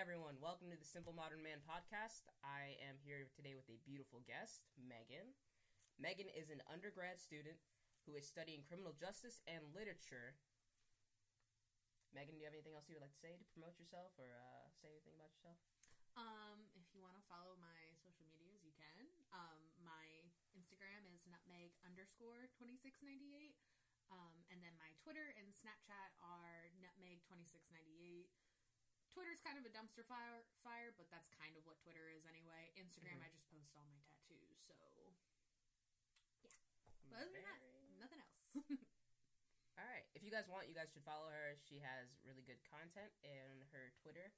Everyone. Welcome to the Simple Modern Man podcast. I am here today with a beautiful guest, Megan. Megan is an undergrad student who is studying criminal justice and literature. Megan, do you have anything else you would like to say to promote yourself or uh, say anything about yourself? Um, if you want to follow my social medias, you can. Um, my Instagram is nutmeg underscore twenty six ninety eight. Um, and then my Twitter and Snapchat are nutmeg twenty six ninety eight. Twitter's kind of a dumpster fire, fire, but that's kind of what Twitter is anyway. Instagram, Mhm. I just post all my tattoos, so yeah. But other than that, nothing else. All right. If you guys want, you guys should follow her. She has really good content in her Twitter,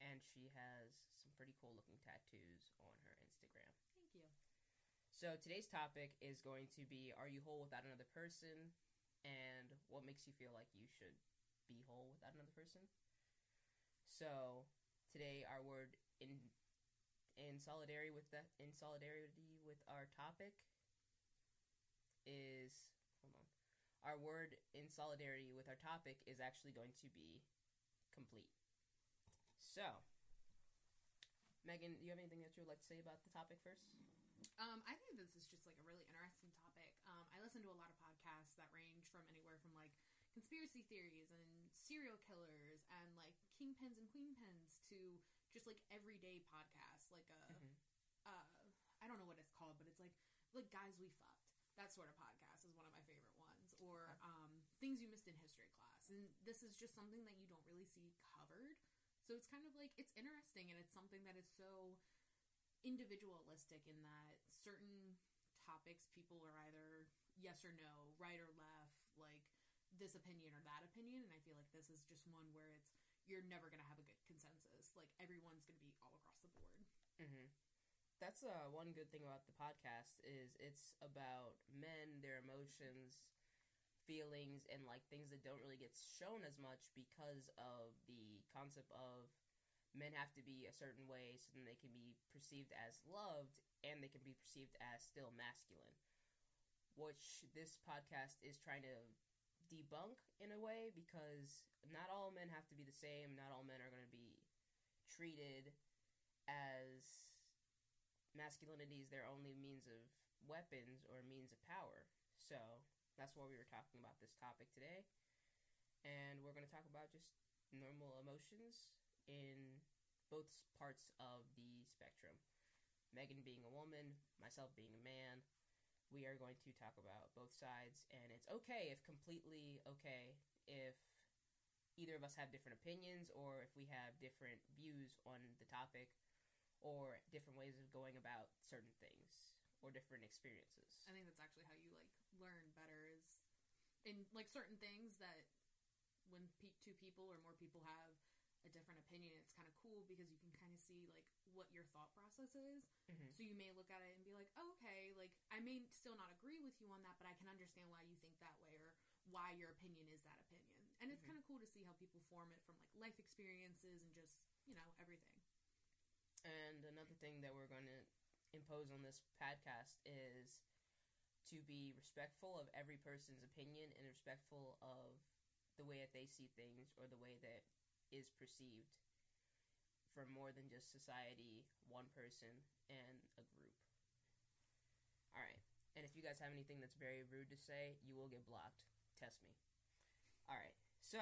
and she has some pretty cool looking tattoos on her Instagram. Thank you. So today's topic is going to be Are you whole without another person? And what makes you feel like you should be whole without another person? So today our word in in solidarity with that in solidarity with our topic is hold on. Our word in solidarity with our topic is actually going to be complete. So Megan, do you have anything that you would like to say about the topic first? Um, I think this is just like a really interesting topic. Um, I listen to a lot of podcasts that range from anywhere from like conspiracy theories and serial killers and like kingpins and queenpins to just like everyday podcasts, like a, Mhm. uh, I don't know what it's called, but it's like like guys we fucked. That sort of podcast is one of my favorite ones, or um, things you missed in history class. And this is just something that you don't really see covered. So it's kind of like it's interesting, and it's something that is so individualistic in that certain topics people are either yes or no, right or left, like this opinion or that opinion, and I feel like this is just one where it's you're never gonna have a good consensus. Like everyone's gonna be all across the board. Mm-hmm. That's uh, one good thing about the podcast is it's about men, their emotions, feelings, and like things that don't really get shown as much because of the concept of men have to be a certain way so then they can be perceived as loved and they can be perceived as still masculine. Which this podcast is trying to debunk in a way because not all men have to be the same, not all men are going to be treated as masculinity is their only means of weapons or means of power. So that's why we were talking about this topic today. And we're going to talk about just normal emotions in both parts of the spectrum. Megan being a woman, myself being a man. We are going to talk about both sides, and it's okay if completely okay if either of us have different opinions or if we have different views on the topic or different ways of going about certain things or different experiences. I think that's actually how you like learn better is in like certain things that when pe- two people or more people have a different opinion, it's kind of cool because you can kind of see like what your thought process is. Mhm. So you may look at it and be like, oh, okay, like I may still not agree with you on that, but I can understand why you think that way or why your opinion is that opinion. And it's Mhm. kind of cool to see how people form it from like life experiences and just you know everything. And another thing that we're going to impose on this podcast is to be respectful of every person's opinion and respectful of the way that they see things or the way that is perceived from more than just society, one person, and a group. Alright. And if you guys have anything that's very rude to say, you will get blocked. Test me. Alright. So,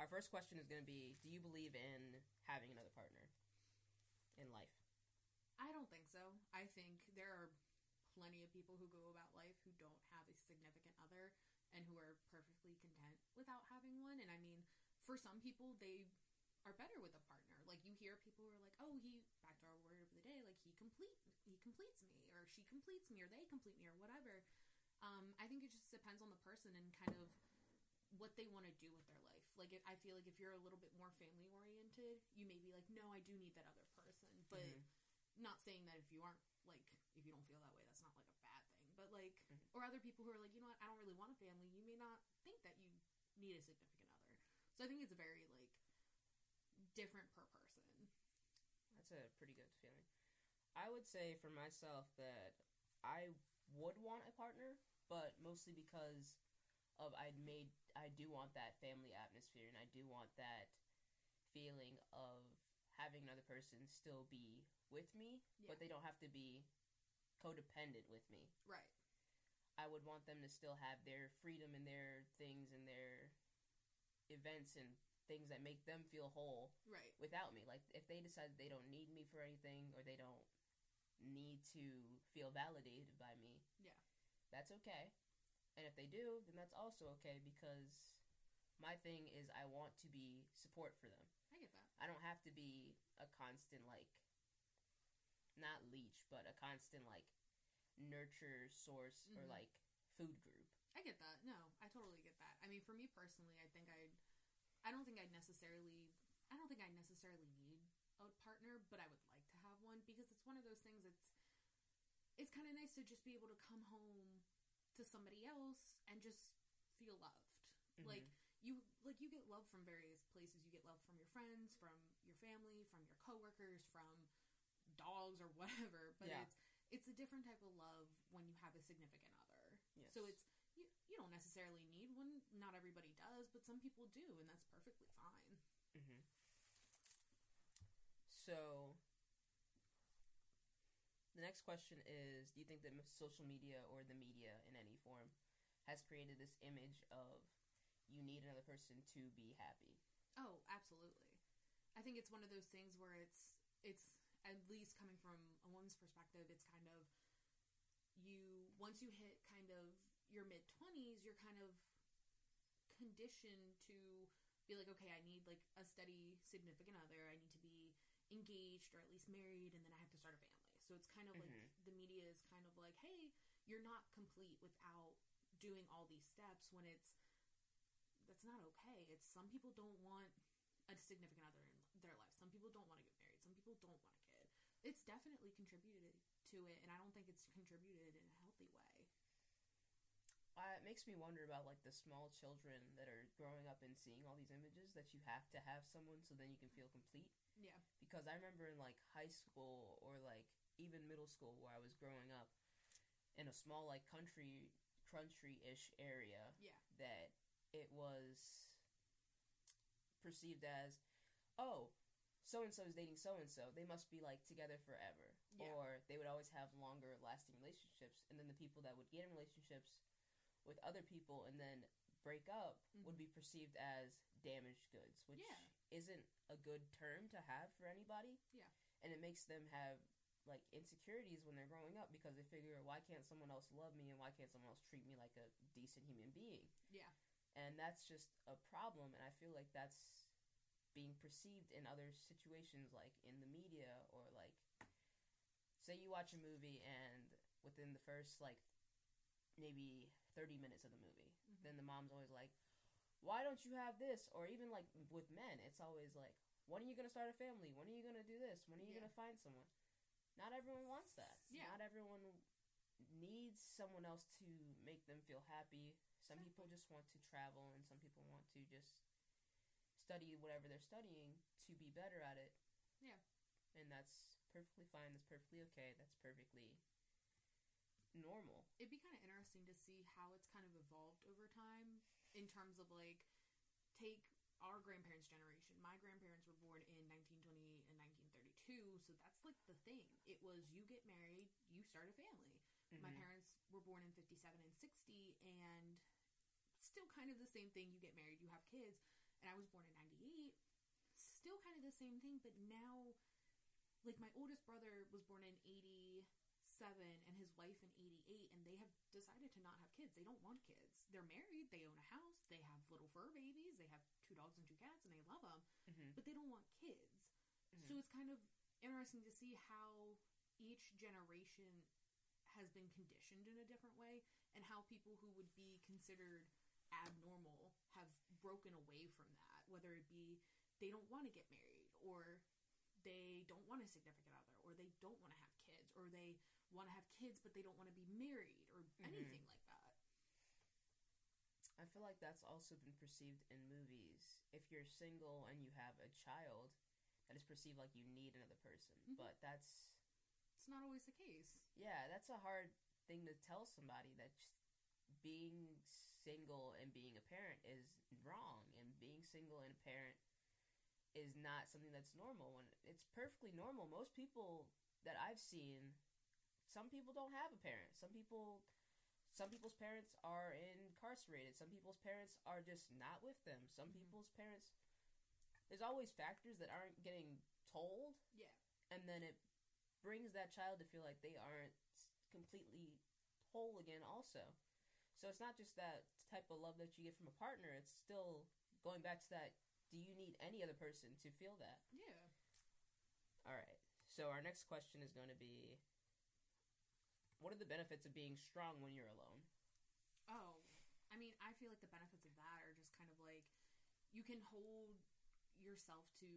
our first question is going to be Do you believe in having another partner in life? I don't think so. I think there are plenty of people who go about life who don't have a significant other and who are perfectly content without having one. And I mean, for some people, they are better with a partner. Like you hear people who are like, "Oh, he back to our word of the day, like he complete he completes me, or she completes me, or they complete me, or whatever." Um, I think it just depends on the person and kind of what they want to do with their life. Like, I feel like if you're a little bit more family oriented, you may be like, "No, I do need that other person," but Mhm. not saying that if you aren't like if you don't feel that way that's not like a bad thing but like Mhm. or other people who are like you know what i don't really want a family you may not think that you need a significant so i think it's very like different per person That's a pretty good feeling. I would say for myself that I would want a partner, but mostly because of I'd made I do want that family atmosphere and I do want that feeling of having another person still be with me, Yeah. but they don't have to be codependent with me. Right. I would want them to still have their freedom and their things and their events and things that make them feel whole Right. without me. Like if they decide they don't need me for anything or they don't need to feel validated by me, Yeah. that's okay. And if they do, then that's also okay because my thing is I want to be support for them. I get that. I don't have to be a constant like not leech, but a constant like nurture source or Mhm. like food group. I get that. No, I totally get that. I mean, for me personally, I think I'd. I don't think I'd necessarily. I don't think I necessarily need a partner, but I would like to have one because it's one of those things. It's. It's kind of nice to just be able to come home to somebody else and just feel loved. Like Mhm. you, like you get love from various places. You get love from your friends, from your family, from your coworkers, from dogs or whatever. But Yeah. it's it's a different type of love when you have a significant other. yes. So it's you, you don't necessarily need one. Not everybody does, but some people do, and that's perfectly fine. hmm So, the next question is Do you think that social media or the media in any form has created this image of you need another person to be happy? Oh, absolutely. I think it's one of those things where it's it's at least coming from a woman's perspective, it's kind of you once you hit kind of your mid 20s, you're kind of conditioned to be like, okay, I need like a steady significant other. I need to be engaged or at least married, and then I have to start a family. So it's kind of like Mhm. the media is kind of like, hey, you're not complete without doing all these steps when it's that's not okay. It's some people don't want a significant other in their life. Some people don't want to get married. Some people don't want a kid. It's definitely contributed to it, and I don't think it's contributed in a healthy way. Uh, it makes me wonder about like the small children that are growing up and seeing all these images that you have to have someone so then you can feel complete. Yeah. because I remember in like high school or like even middle school where I was growing up in a small like country country ish area Yeah. that it was perceived as oh so and so is dating so and so they must be like together forever Yeah. or they would always have longer lasting relationships and then the people that would get in relationships with other people and then break up would be perceived as damaged goods which Mm-hmm. Yeah. isn't a good term to have for anybody Yeah. and it makes them have like insecurities when they're growing up because they figure why can't someone else love me and why can't someone else treat me like a decent human being Yeah. and that's just a problem and i feel like that's being perceived in other situations like in the media or like say you watch a movie and within the first like maybe 30 minutes of the movie. Mhm. then the mom's always like why don't you have this? Or even like with men it's always like when are you going to start a family? When are you going to do this? When are you Yeah. going to find someone? Not everyone wants that. Yeah. not everyone needs someone else to make them feel happy. Some people just want to travel and some people want to just study whatever they're studying to be better at it. Yeah. and that's perfectly fine. That's perfectly okay. That's perfectly normal It'd be kind of interesting to see how it's kind of evolved over time in terms of like take our grandparents' generation. My grandparents were born in 1928 and 1932, so that's like the thing. It was you get married, you start a family. My Mhm. parents were born in 57 and 60 and still kind of the same thing. You get married, you have kids. And I was born in 98. Still kind of the same thing, but now like my oldest brother was born in 87 and his wife in 88 and they have decided to not have kids. They don't want kids. They're married, they own a house, they have little fur babies, they have two dogs and two cats and they love them, Mhm. but they don't want kids. Mhm. So it's kind of interesting to see how each generation has been conditioned in a different way and how people who would be considered abnormal have broken away from that whether it be they don't want to get married or they don't want a significant other or they don't want to have kids or they want to have kids but they don't want to be married or anything like that I feel like that's also been perceived in movies. If you're single and you have a child, that is perceived like you need another person. Mhm. But that's it's not always the case yeah, that's a hard thing to tell somebody that being single and being a parent is wrong and being single and a parent is not something that's normal when it's perfectly normal. Most people that I've seen, some people don't have a parent. Some people some people's parents are incarcerated. Some people's parents are just not with them. Some Mhm. people's parents there's always factors that aren't getting told Yeah. and then it brings that child to feel like they aren't completely whole again also so it's not just that type of love that you get from a partner it's still going back to that do you need any other person to feel that Yeah. all right so our next question is going to be what are the benefits of being strong when you're alone Oh, I mean, I feel like the benefits of that are just kind of like you can hold yourself to.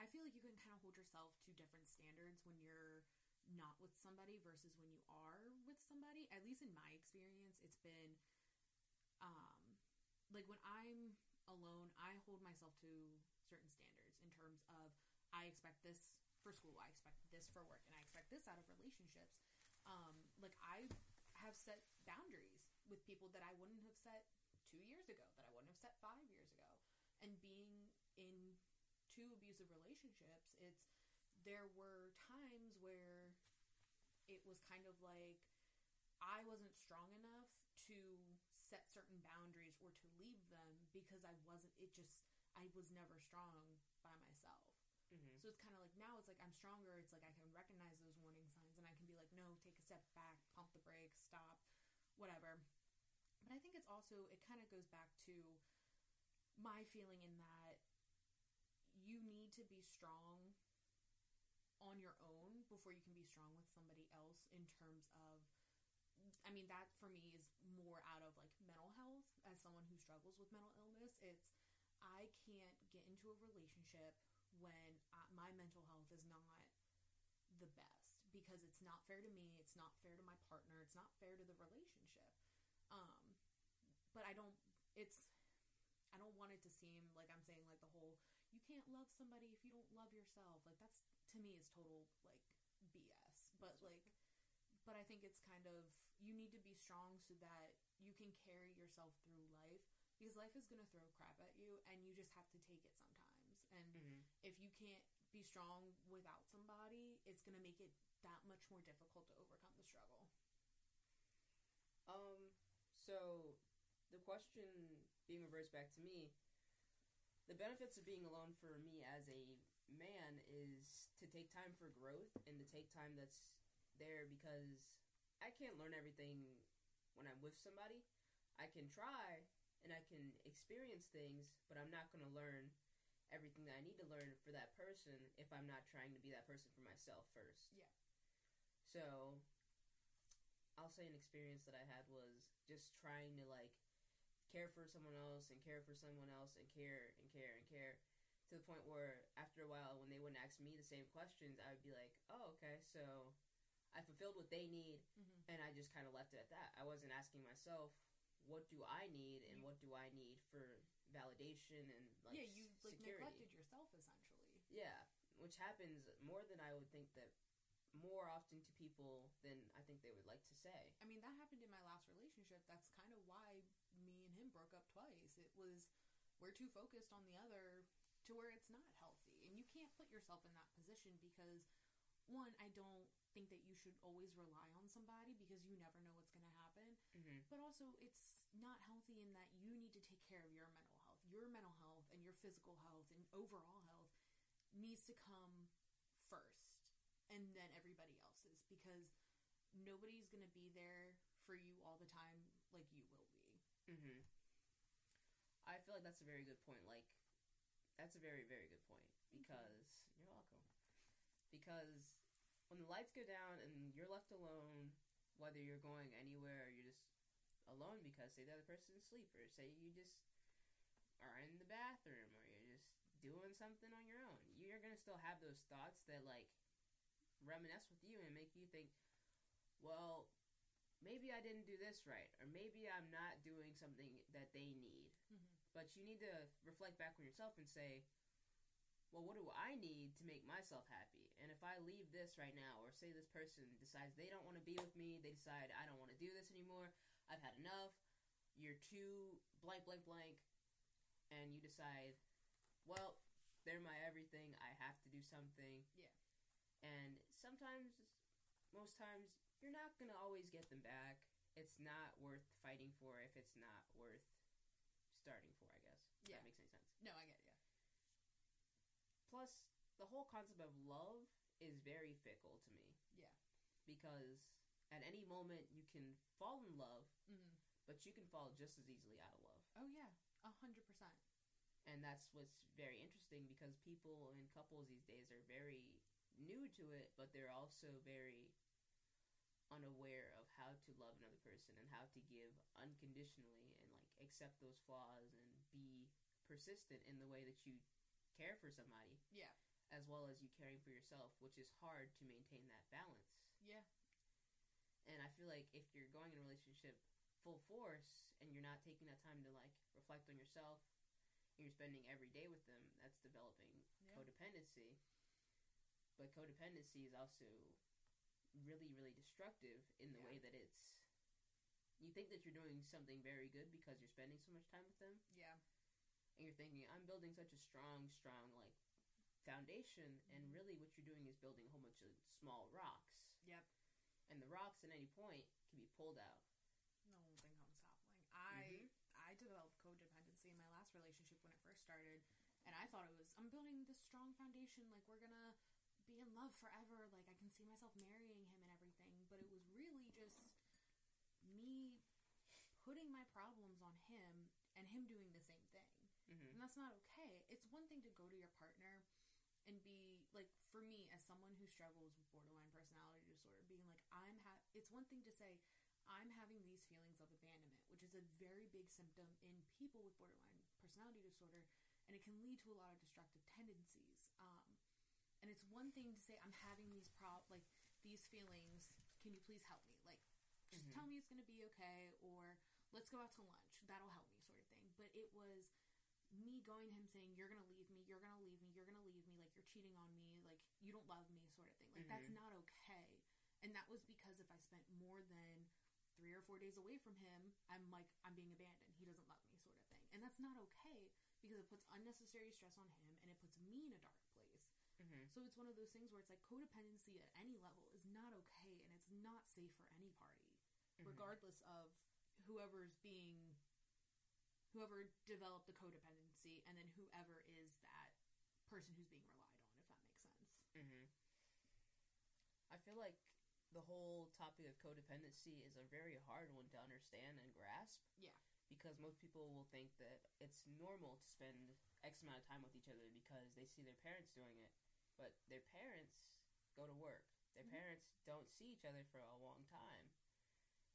I feel like you can kind of hold yourself to different standards when you're not with somebody versus when you are with somebody. At least in my experience, it's been um like when I'm alone, I hold myself to certain standards in terms of I expect this for school, I expect this for work, and I expect this out of relationships. Um, like I have set boundaries with people that I wouldn't have set two years ago, that I wouldn't have set five years ago. And being in two abusive relationships, it's there were times where it was kind of like I wasn't strong enough to set certain boundaries or to leave them because I wasn't it just I was never strong by myself. mm-hmm. So it's kind of like now it's like I'm stronger. It's like I can recognize those warning signs no, take a step back, pump the brakes, stop, whatever. But I think it's also, it kind of goes back to my feeling in that you need to be strong on your own before you can be strong with somebody else in terms of I mean that for me is more out of like mental health as someone who struggles with mental illness it's I can't get into a relationship when I, my mental health is not the best because it's not fair to me it's not fair to my partner it's not fair to the relationship. Um but I don't it's I don't want it to seem like I'm saying like the whole you can't love somebody if you don't love yourself. Like that's to me is total like BS but like but I think it's kind of you need to be strong so that you can carry yourself through life because life is going to throw crap at you and you just have to take it sometimes. And Mm-hmm. if you can't be strong without somebody it's going to make it that much more difficult to overcome the struggle Um, so the question being reversed back to me, the benefits of being alone for me as a man is to take time for growth and to take time that's there because I can't learn everything when I'm with somebody. I can try and I can experience things, but I'm not going to learn everything that I need to learn for that person if I'm not trying to be that person for myself first. Yeah. So I'll say an experience that I had was just trying to like care for someone else and care for someone else and care and care and care to the point where after a while when they wouldn't ask me the same questions I would be like, "Oh, okay, so I fulfilled what they need mm-hmm. and I just kind of left it at that. I wasn't asking myself, what do I need and what do I need for validation and like yeah you like security. neglected yourself essentially Yeah, which happens more than I would think that more often to people than I think they would like to say. I mean, that happened in my last relationship. That's kind of why me and him broke up twice. It was we're too focused on the other to where it's not healthy. And you can't put yourself in that position because one, I don't think that you should always rely on somebody because you never know what's going to happen. Mm-hmm. But also, it's not healthy in that you need to take care of your mental health. Your mental health and your physical health and overall health needs to come first and then everybody else's because nobody's going to be there for you all the time like you will be. Mm-hmm. I feel like that's a very good point. Like, that's a very, very good point because you're welcome. Because when the lights go down and you're left alone, whether you're going anywhere or you're just alone because say the other person's asleep or say you just are in the bathroom or you're just doing something on your own, you're gonna still have those thoughts that like reminisce with you and make you think, well, maybe I didn't do this right, or maybe I'm not doing something that they need. Mm-hmm. But you need to reflect back on yourself and say, well, what do I need to make myself happy? And if I leave this right now, or say this person decides they don't want to be with me, they decide I don't want to do this anymore, I've had enough, you're too blank, blank, blank, and you decide, well, they're my everything. I have to do something. Yeah. And sometimes, most times, you're not gonna always get them back. It's not worth fighting for if it's not worth starting for. I guess. Yeah. That makes any sense. No, I get it. Yeah. Plus, the whole concept of love is very fickle to me. Yeah. Because at any moment you can fall in love, Mm-hmm. but you can fall just as easily out of love. Oh yeah, a hundred percent. And that's what's very interesting because people in couples these days are very new to it, but they're also very unaware of how to love another person and how to give unconditionally and like accept those flaws and be persistent in the way that you care for somebody Yeah. as well as you caring for yourself, which is hard to maintain that balance. Yeah. And I feel like if you're going in a relationship full force and you're not taking that time to like reflect on yourself and you're spending every day with them, that's developing Yeah. codependency. But codependency is also really, really destructive in the Yeah. way that it's you think that you're doing something very good because you're spending so much time with them Yeah. and you're thinking, I'm building such a strong, strong like foundation and Mhm. really what you're doing is building a whole bunch of small rocks. Yep. And the rocks at any point can be pulled out. No one thing comes toppling. I Mhm. I developed codependency in my last relationship when it first started, and I thought it was I'm building this strong foundation. Like we're gonna be in love forever. Like I can see myself marrying him and everything. But it was really just me putting my problems on him and him doing the same thing. Mm-hmm. And that's not okay. It's one thing to go to your partner and be like for me as someone who struggles with borderline personality disorder being like I'm ha- it's one thing to say I'm having these feelings of abandonment, which is a very big symptom in people with borderline personality disorder and it can lead to a lot of destructive tendencies. And it's one thing to say I'm having these pro like these feelings, can you please help me? Like just Mhm. tell me it's going to be okay or let's go out to lunch. That'll help me sort of thing. But it was me going to him saying, You're gonna leave me, you're gonna leave me, you're gonna leave me, like you're cheating on me, like you don't love me, sort of thing. Like that's Mhm. not okay. And that was because if I spent more than three or four days away from him, I'm like, I'm being abandoned. He doesn't love me, sort of thing. And that's not okay because it puts unnecessary stress on him and it puts me in a dark. Mm-hmm. So it's one of those things where it's like codependency at any level is not okay and it's not safe for any party Mm-hmm. regardless of whoever's being whoever developed the codependency and then whoever is that person who's being relied on if that makes sense Mm-hmm. I feel like the whole topic of codependency is a very hard one to understand and grasp. Yeah. Because most people will think that it's normal to spend X amount of time with each other because they see their parents doing it. But their parents go to work. Their Mhm. parents don't see each other for a long time.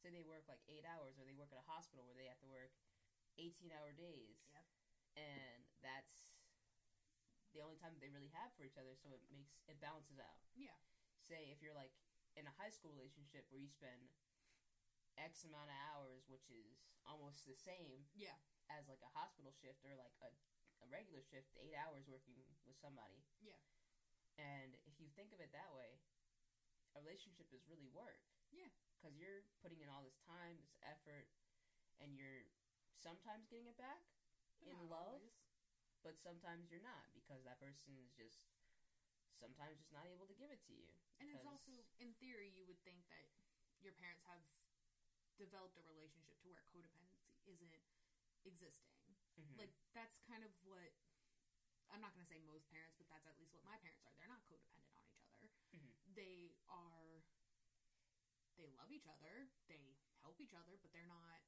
Say they work like eight hours or they work at a hospital where they have to work 18 hour days. Yep. And that's the only time they really have for each other, so it makes it balances out. Yeah. Say if you're like in a high school relationship where you spend X amount of hours, which is almost the same yeah as like a hospital shift or like a, a regular shift, eight hours working with somebody. Yeah. And if you think of it that way, a relationship is really work. Yeah. Because you're putting in all this time, this effort, and you're sometimes getting it back, but In love? always. but sometimes you're not because that person is just sometimes just not able to give it to you. and it's also in theory you would think that your parents have developed a relationship to where codependency isn't existing Mhm. like that's kind of what I'm not going to say most parents, but that's at least what my parents are. They're not codependent on each other. Mhm. They are. They love each other. They help each other, but they're not.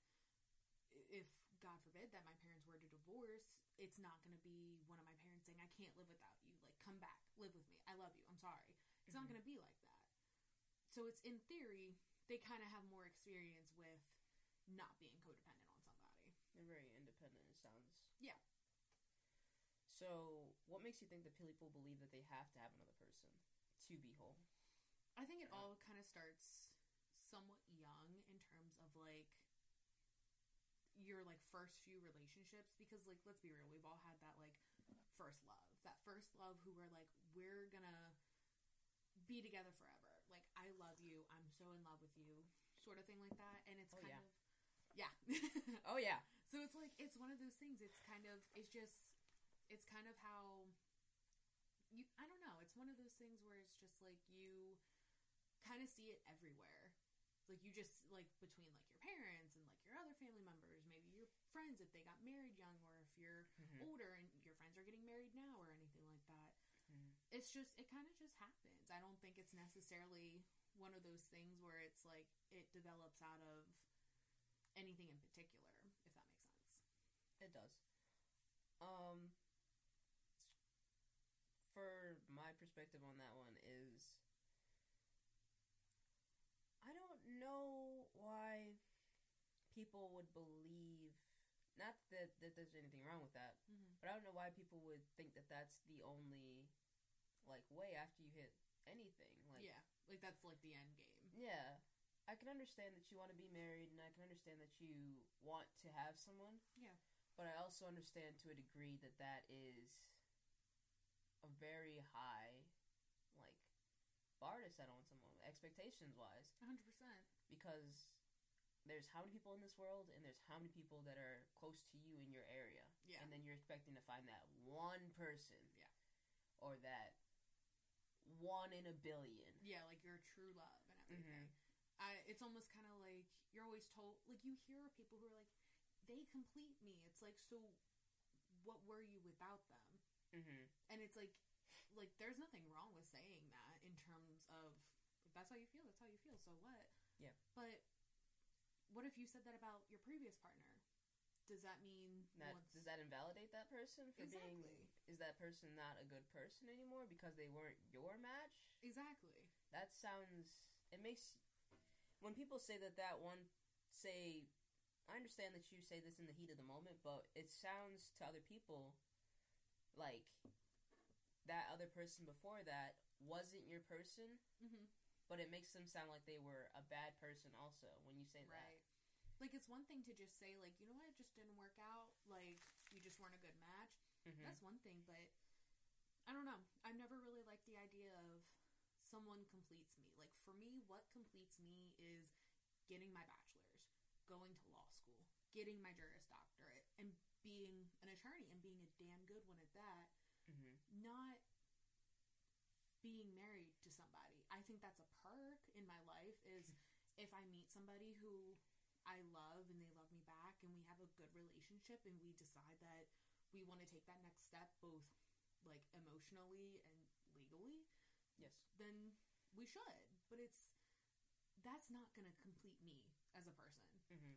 If God forbid that my parents were to divorce, it's not going to be one of my parents saying, "I can't live without you. Like, come back, live with me. I love you. I'm sorry." It's not Mhm. going to be like that. So it's in theory they kind of have more experience with not being codependent on somebody. They're very independent. It sounds. Yeah. So, what makes you think that people believe that they have to have another person to be whole? I think it Yeah. all kind of starts somewhat young in terms of like your like first few relationships because like let's be real we've all had that like first love that first love who were like we're gonna be together forever i love you i'm so in love with you sort of thing like that and it's Oh, kind yeah. of yeah Oh yeah. so it's like it's one of those things it's kind of it's just it's kind of how you I don't know. It's one of those things where it's just like you kind of see it everywhere. Like you just like between like your parents and like your other family members, maybe your friends if they got married young or if you're Mhm. older and your friends are getting married now or anything like that. Mhm. It's just it kind of just happens. I don't think it's necessarily one of those things where it's like it develops out of anything in particular, if that makes sense. It does. Um, for my perspective on that one is, I don't know why people would believe. Not that, that there's anything wrong with that, Mm-hmm. but I don't know why people would think that that's the only, like, way after you hit anything. Like, yeah, like that's like the end game. yeah. I can understand that you want to be married, and I can understand that you want to have someone. Yeah. But I also understand to a degree that that is a very high, like, bar to set on someone, expectations wise, 100%. because there's how many people in this world, and there's how many people that are close to you in your area. Yeah. And then you're expecting to find that one person. Yeah. Or that one in a billion. Yeah, like your true love and everything. Mhm. I, it's almost kind of like you're always told, like you hear people who are like, they complete me. It's like, so what were you without them? Mm-hmm. And it's like, like there's nothing wrong with saying that in terms of that's how you feel. That's how you feel. So what? Yeah. But what if you said that about your previous partner? Does that mean That once- does that invalidate that person for being? Is that person not a good person anymore because they weren't your match? exactly? That sounds. It makes when people say that that one say. I understand that you say this in the heat of the moment, but it sounds to other people like that other person before that wasn't your person, Mm-hmm. but it makes them sound like they were a bad person also when you say that. Like it's one thing to just say like, you know what, it just didn't work out. Like you just weren't a good match. Mhm. That's one thing, but I don't know. I've never really liked the idea of someone completes me. Like for me, what completes me is getting my bachelor's, going to law school, getting my Juris Doctorate, and being an attorney and being a damn good one at that. Mhm. Not being married to somebody. I think that's a perk in my life is if I meet somebody who I love and they love me back and we have a good relationship and we decide that we want to take that next step both like emotionally and legally, Yes. then we should. But it's that's not going to complete me as a person. hmm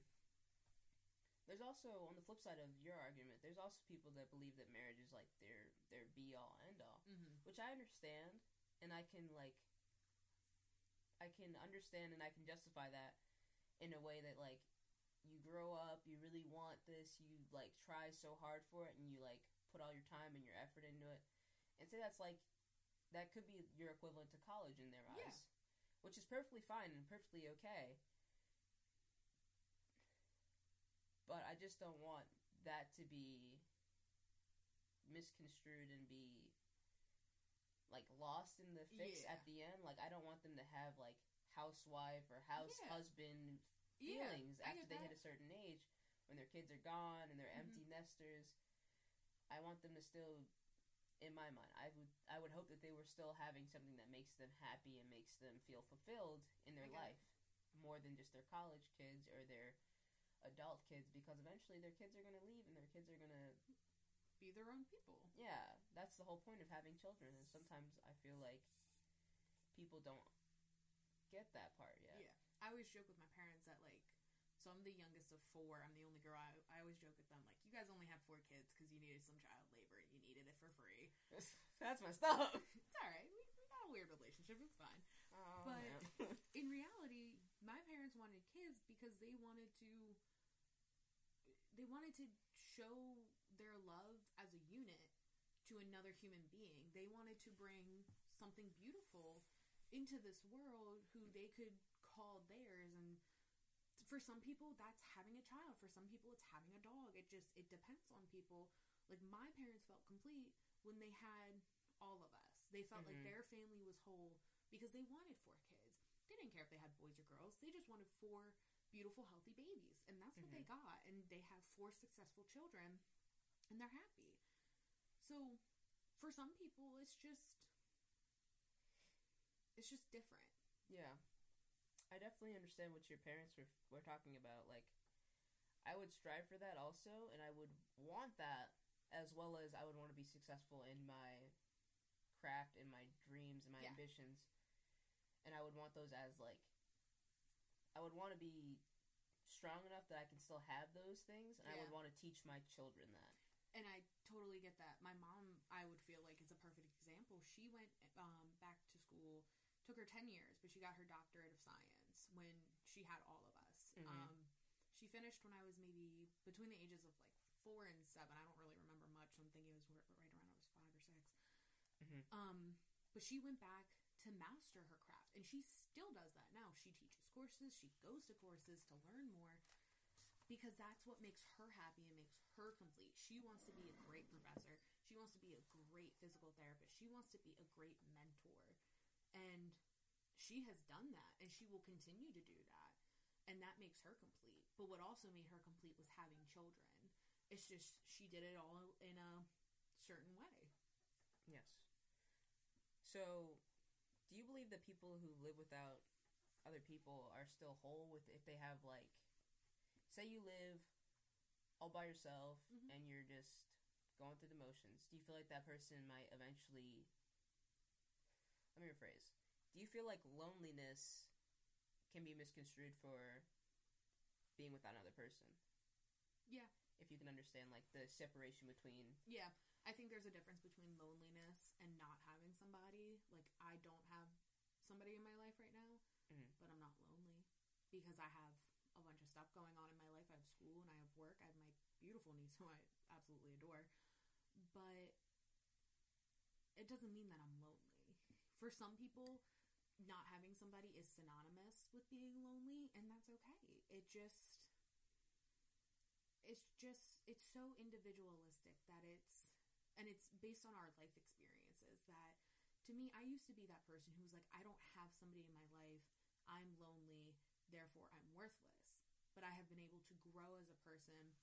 There's also on the flip side of your argument. There's also people that believe that marriage is like their their be all end all, Mm-hmm. which I understand, and I can like I can understand and I can justify that in a way that like you grow up, you really want this, you like try so hard for it, and you like put all your time and your effort into it, and say that's like that could be your equivalent to college in their Yeah. eyes, which is perfectly fine and perfectly okay. But I just don't want that to be misconstrued and be like lost in the fix Yeah. at the end. Like I don't want them to have like housewife or house Yeah. husband feelings I after they hit a certain age when their kids are gone and they're Mhm. empty nesters. I want them to still in my mind I would I would hope that they were still having something that makes them happy and makes them feel fulfilled in their it. life more than just their college kids or their adult kids because eventually their kids are going to leave and their kids are going to Be their own people. yeah, that's the whole point of having children and sometimes I feel like people don't get that part yet. Yeah. I always joke with my parents that like so I'm the youngest of four. I'm the only girl. I, I always joke with them like, you guys only have four kids because you needed some child labor. You needed it for free. that's my stuff. It's all right. We, we got a weird relationship. It's fine. Oh, But- man. In reality, my parents wanted kids because they wanted to. They wanted to show their love as a unit to another human being. They wanted to bring something beautiful into this world who they could call theirs and for some people that's having a child for some people it's having a dog it just it depends on people like my parents felt complete when they had all of us they felt like Mhm. their family was whole because they wanted four kids they didn't care if they had boys or girls they just wanted four beautiful healthy babies and that's what they got and they have four successful children and they're happy so for some people, it's just it's just different. Yeah. I definitely understand what your parents were, were talking about. Like, I would strive for that also, and I would want that as well as I would want to be successful in my craft and my dreams and my Yeah. ambitions. And I would want those as, like, I would want to be strong enough that I can still have those things, and I would want to teach my children that. And I totally get that. My mom, I would feel like is a perfect example. She went um, back to school, took her ten years, but she got her doctorate of science when she had all of us. Mhm. Um, she finished when I was maybe between the ages of like four and seven. I don't really remember much. I'm thinking it was right around I was five or 6 Mhm. Um, but she went back to master her craft, and she still does that now. She teaches courses. She goes to courses to learn more because that's what makes her happy and makes her complete. She wants to be a great professor. She wants to be a great physical therapist. She wants to be a great mentor. And she has done that and she will continue to do that. And that makes her complete. But what also made her complete was having children. It's just she did it all in a certain way. Yes. So, do you believe that people who live without other people are still whole with if they have like say you live all by yourself Mhm. and you're just going through the motions. Do you feel like that person might eventually Let me rephrase. Do you feel like loneliness can be misconstrued for being without another person? Yeah. If you can understand like the separation between Yeah, I think there's a difference between loneliness and not having somebody. Like, I don't have somebody in my life right now, Mhm. but I'm not lonely because I have a bunch of stuff going on in my life. I have school and I have work. I have my beautiful niece who I absolutely adore. But it doesn't mean that I'm lonely. For some people, not having somebody is synonymous with being lonely, and that's okay. It just it's just it's so individualistic that it's and it's based on our life experiences that to me I used to be that person who was like I don't have somebody in my life. I'm lonely. Therefore I'm worthless. But I have been able to grow as a person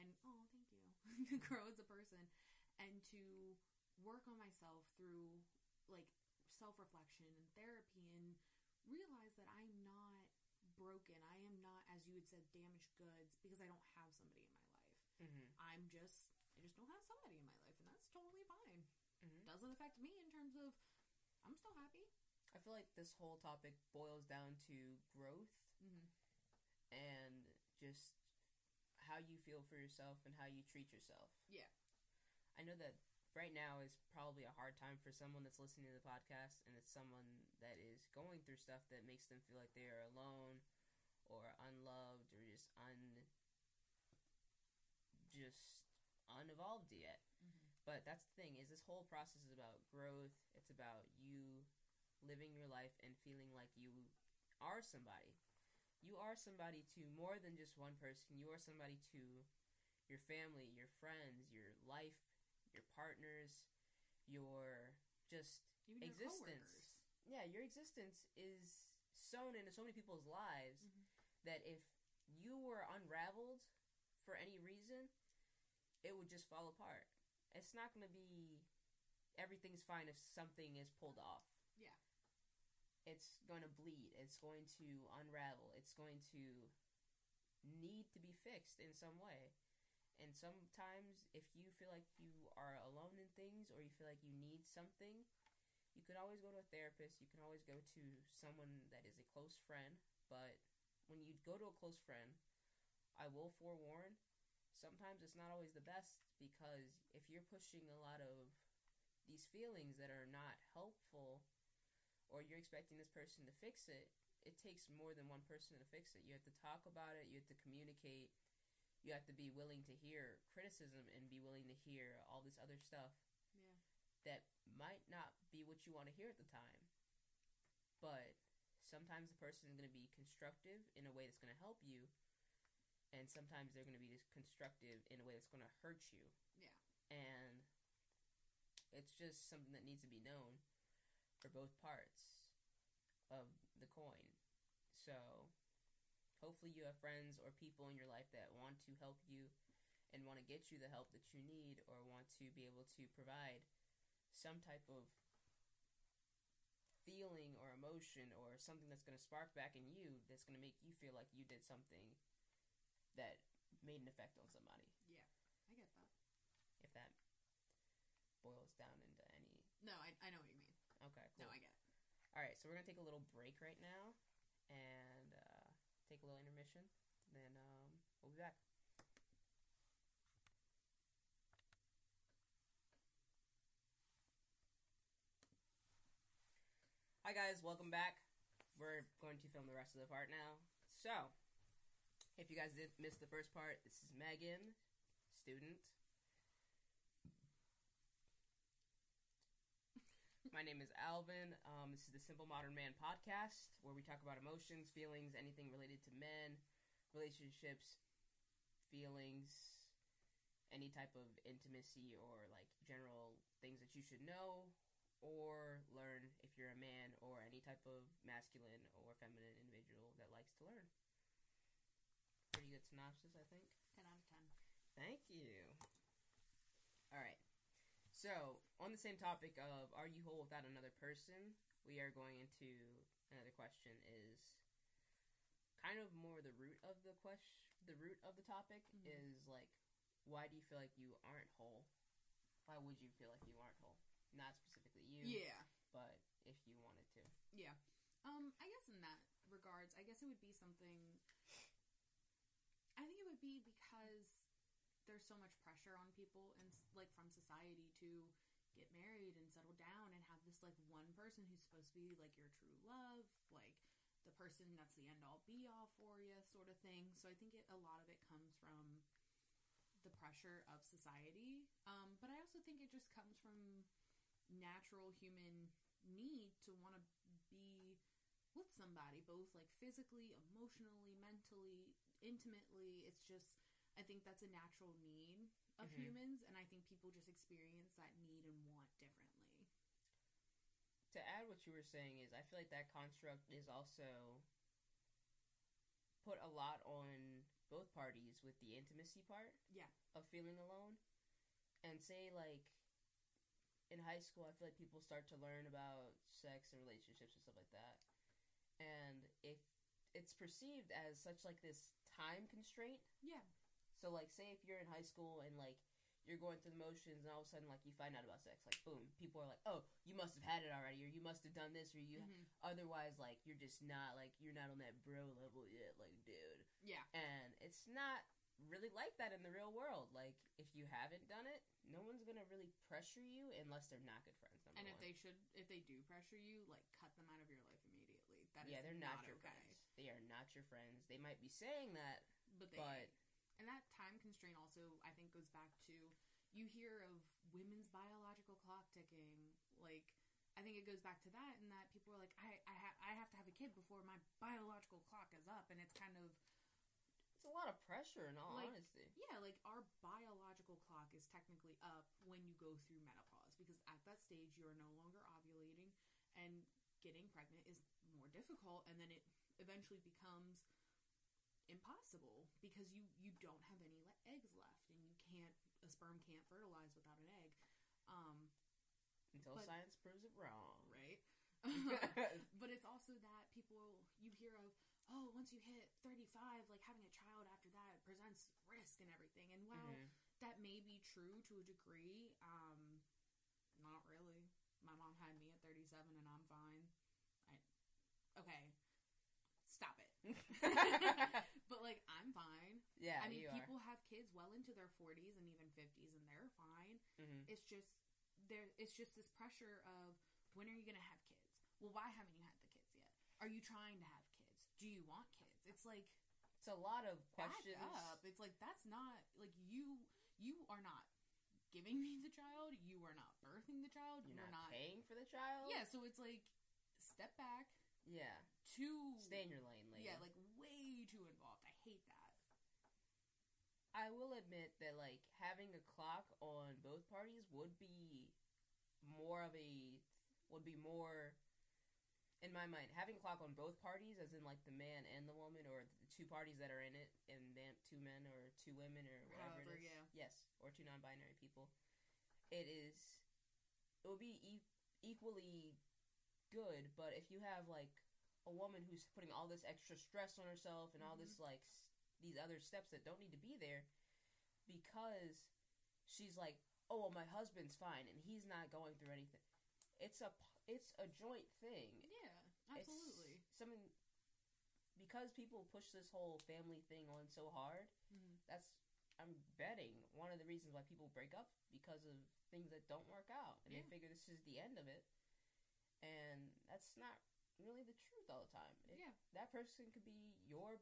and oh thank you. To grow as a person and to work on myself through like self-reflection and therapy and realize that I'm not broken. I am not as you had said damaged goods because I don't have somebody in my life. Mm-hmm. I'm just I just don't have somebody in my life, totally fine. Mhm. Doesn't affect me in terms of I'm still happy. I feel like this whole topic boils down to growth Mm-hmm. and just how you feel for yourself and how you treat yourself. Yeah. I know that right now is probably a hard time for someone that's listening to the podcast and it's someone that is going through stuff that makes them feel like they are alone or unloved or just un just unevolved yet. Mm-hmm. But that's the thing is this whole process is about growth. It's about you living your life and feeling like you are somebody. You are somebody to more than just one person. You are somebody to your family, your friends, your life, your partners, your just Even Existence. coworkers. yeah, your existence is sown into so many people's lives Mhm. that if you were unraveled for any reason, it would just fall apart. It's not going to be everything's fine if something is pulled off. Yeah. It's going to bleed. It's going to unravel. It's going to need to be fixed in some way. And sometimes, if you feel like you are alone in things or you feel like you need something, you can always go to a therapist. You can always go to someone that is a close friend. But when you go to a close friend, I will forewarn, sometimes it's not always the best because if you're pushing a lot of these feelings that are not helpful or you're expecting this person to fix it, it takes more than one person to fix it. You have to talk about it, you have to communicate, you have to be willing to hear criticism and be willing to hear all this other stuff Yeah. that might not be what you want to hear at the time. But sometimes the person is going to be constructive in a way that's going to help you, and sometimes they're going to be just constructive in a way that's going to hurt you. Yeah. And it's just something that needs to be known for both parts of the coin. So hopefully you have friends or people in your life that want to help you and want to get you the help that you need or want to be able to provide some type of feeling or emotion or something that's going to spark back in you that's going to make you feel like you did something that made an effect on somebody. Yeah, I get that. If that boils down into any. No, I, I know what you mean. Okay, cool. No, I get it. All right, so we're gonna take a little break right now, and uh, take a little intermission. Then um, we'll be back. Hi guys, welcome back. We're going to film the rest of the part now. So, if you guys didn't miss the first part, this is Megan, student. My name is Alvin. Um, this is the Simple Modern Man podcast, where we talk about emotions, feelings, anything related to men, relationships, feelings, any type of intimacy or like general things that you should know or learn if you're a man or any type of masculine or feminine individual that likes to learn. Good synopsis, I think. 10 out of 10. Thank you. All right. So, on the same topic of are you whole without another person, we are going into another question is kind of more the root of the question, the root of the topic Mhm. is like why do you feel like you aren't whole? Why would you feel like you aren't whole? Not specifically you, Yeah. but if you wanted to. Yeah. Um, I guess in that regards, I guess it would be something. I think it would be because there's so much pressure on people and like from society to get married and settle down and have this like one person who's supposed to be like your true love, like the person that's the end all be all for you, sort of thing. So I think it, a lot of it comes from the pressure of society. Um, but I also think it just comes from natural human need to want to be with somebody, both like physically, emotionally, mentally, intimately. It's just, I think that's a natural need of Mhm. humans, and I think people just experience that need and want differently. to add what you were saying is I feel like that construct is also put a lot on both parties with the intimacy part Yeah. of feeling alone. And say like in high school I feel like people start to learn about sex and relationships and stuff like that. And if it's perceived as such like this time constraint Yeah. so like say if you're in high school and like you're going through the motions and all of a sudden like you find out about sex, like boom, people are like, Oh, you must have had it already or you must have done this or you Mhm. otherwise like you're just not like you're not on that bro level yet, like dude. Yeah. And it's not really like that in the real world. Like if you haven't done it, no one's gonna really pressure you unless they're not good friends. And if one. they should, if they do pressure you, like cut them out of your life. That yeah, they're not, your okay. friends. They are not your friends. They might be saying that, But they but And that time constraint also, I think, goes back to you hear of women's biological clock ticking. Like, I think it goes back to that, and that people are like, I, I, ha- I have to have a kid before my biological clock is up, and it's kind of it's a lot of pressure in all Like, honesty. yeah, like our biological clock is technically up when you go through menopause because at that stage you are no longer ovulating, and getting pregnant is difficult, and then it eventually becomes impossible because you you don't have any le- eggs left, and you can't a sperm can't fertilize without an egg. Um, Until but- science proves it wrong. right? but it's also that people you hear of oh once you hit 35 like having a child after that presents risk and everything and while Mhm. that may be true to a degree um not really my mom had me at 37 and i'm fine okay. Stop it. But like i'm fine. Yeah, i mean you are. people have kids well into their 40s and even 50s and they're fine. Mhm. it's just there it's just this pressure of when are you going to have kids? Well why haven't you had the kids yet? Are you trying to have kids? Do you want kids? It's like It's a lot of questions. up. It's like that's not like you you are not giving me the child. You are not birthing the child. You're you are not, not paying for the child. yeah so it's like step back Yeah. too Stay in your lane, lady. yeah like way too involved i hate that I will admit that like having a clock on both parties would be more of a would be more in my mind having a clock on both parties as in like the man and the woman or the two parties that are in it and then two men or two women or whatever However, it is yeah. yes or two non-binary people it is it would be e- equally good. But if you have like a woman who's putting all this extra stress on herself and all this like s- these other steps that don't need to be there because she's like, oh well, my husband's fine and he's not going through anything. It's a it's a joint thing. Yeah, It's absolutely. something because people push this whole family thing on so hard. Mhm. That's I'm betting one of the reasons why people break up because of things that don't work out, and Yeah. they figure this is the end of it. And that's not really the truth all the time. It- Yeah. that person could be your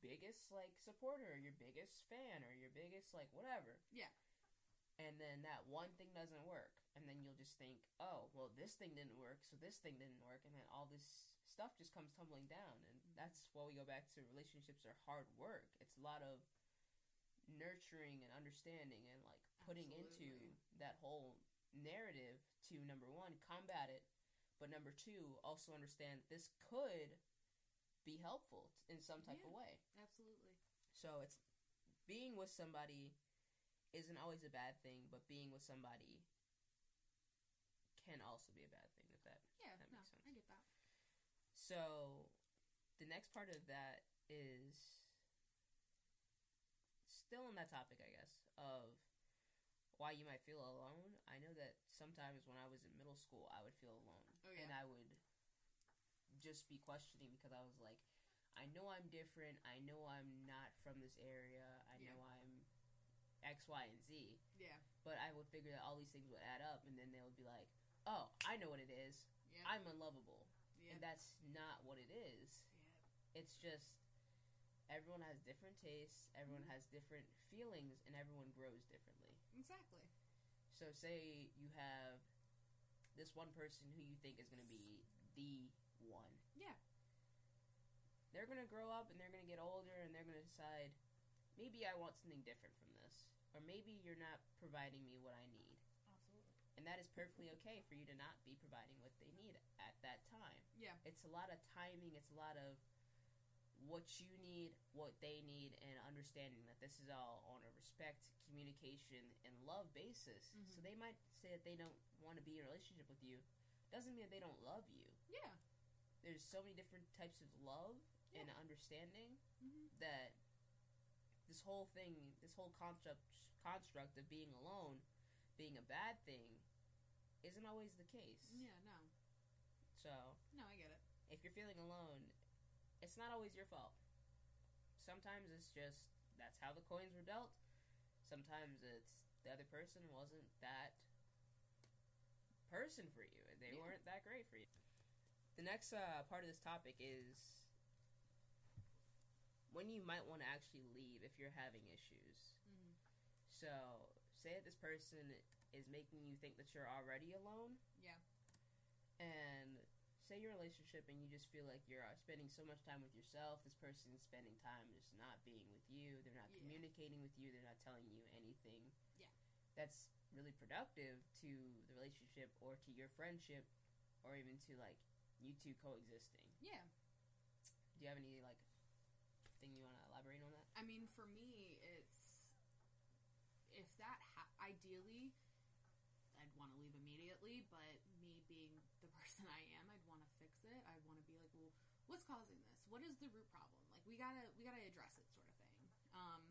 biggest like supporter, or your biggest fan, or your biggest like whatever. Yeah. And then that one thing doesn't work, and then you'll just think, oh, well, this thing didn't work, so this thing didn't work, and then all this stuff just comes tumbling down, and that's why we go back to relationships are hard work. It's a lot of nurturing and understanding and like putting into that whole narrative to number one combat it but number two also understand that this could be helpful in some type of way Absolutely. so it's being with somebody isn't always a bad thing but being with somebody can also be a bad thing if that Yeah. That no, makes sense. I get that. so the next part of that is still on that topic, I guess, of why you might feel alone. I know that sometimes when I was in middle school, I would feel alone. Oh, And. I would just be questioning because I was like, I know I'm different. I know I'm not from this area. I Yeah. know I'm X, Y, and Z. Yeah. But I would figure that all these things would add up, and then they would be like, oh, I know what it is. Yeah. I'm unlovable. yeah. And that's not what it is. yeah. It's just everyone has different tastes, everyone Mm-hmm. has different feelings, and everyone grows differently. Exactly. So, say you have this one person who you think is going to be the one. Yeah. They're going to grow up and they're going to get older and they're going to decide maybe I want something different from this. Or maybe you're not providing me what I need. Absolutely. And that is perfectly okay for you to not be providing what they need at that time. Yeah. it's a lot of timing it's a lot of what you need what they need and understanding that this is all on a respect communication and love basis Mhm. so they might say that they don't want to be in a relationship with you doesn't mean that they don't love you Yeah. there's so many different types of love and understanding Mm-hmm. that this whole thing this whole construct construct of being alone being a bad thing isn't always the case Yeah. No. so No, I get it. if you're feeling alone, it's not always your fault. Sometimes it's just that's how the coins were dealt. Sometimes it's the other person wasn't that person for you. and They Yeah. weren't that great for you. The next uh, part of this topic is when you might want to actually leave if you're having issues. Mm-hmm. So, say that this person is making you think that you're already alone. Yeah. And say you're in a relationship and you just feel like you're uh, spending so much time with yourself. This person's spending time just not being with you. They're not Yeah. communicating with you. They're not telling you anything. Yeah. That's really productive to the relationship or to your friendship or even to like you two coexisting. Yeah. Do you have any like thing you want to elaborate on that? I mean, for me, it's if that ha- ideally, I'd want to leave immediately. But me being the person I am, I'd want to fix it. I'd want to be like, well, what's causing this? What is the root problem? Like, we gotta we gotta address it, sort of thing. Um,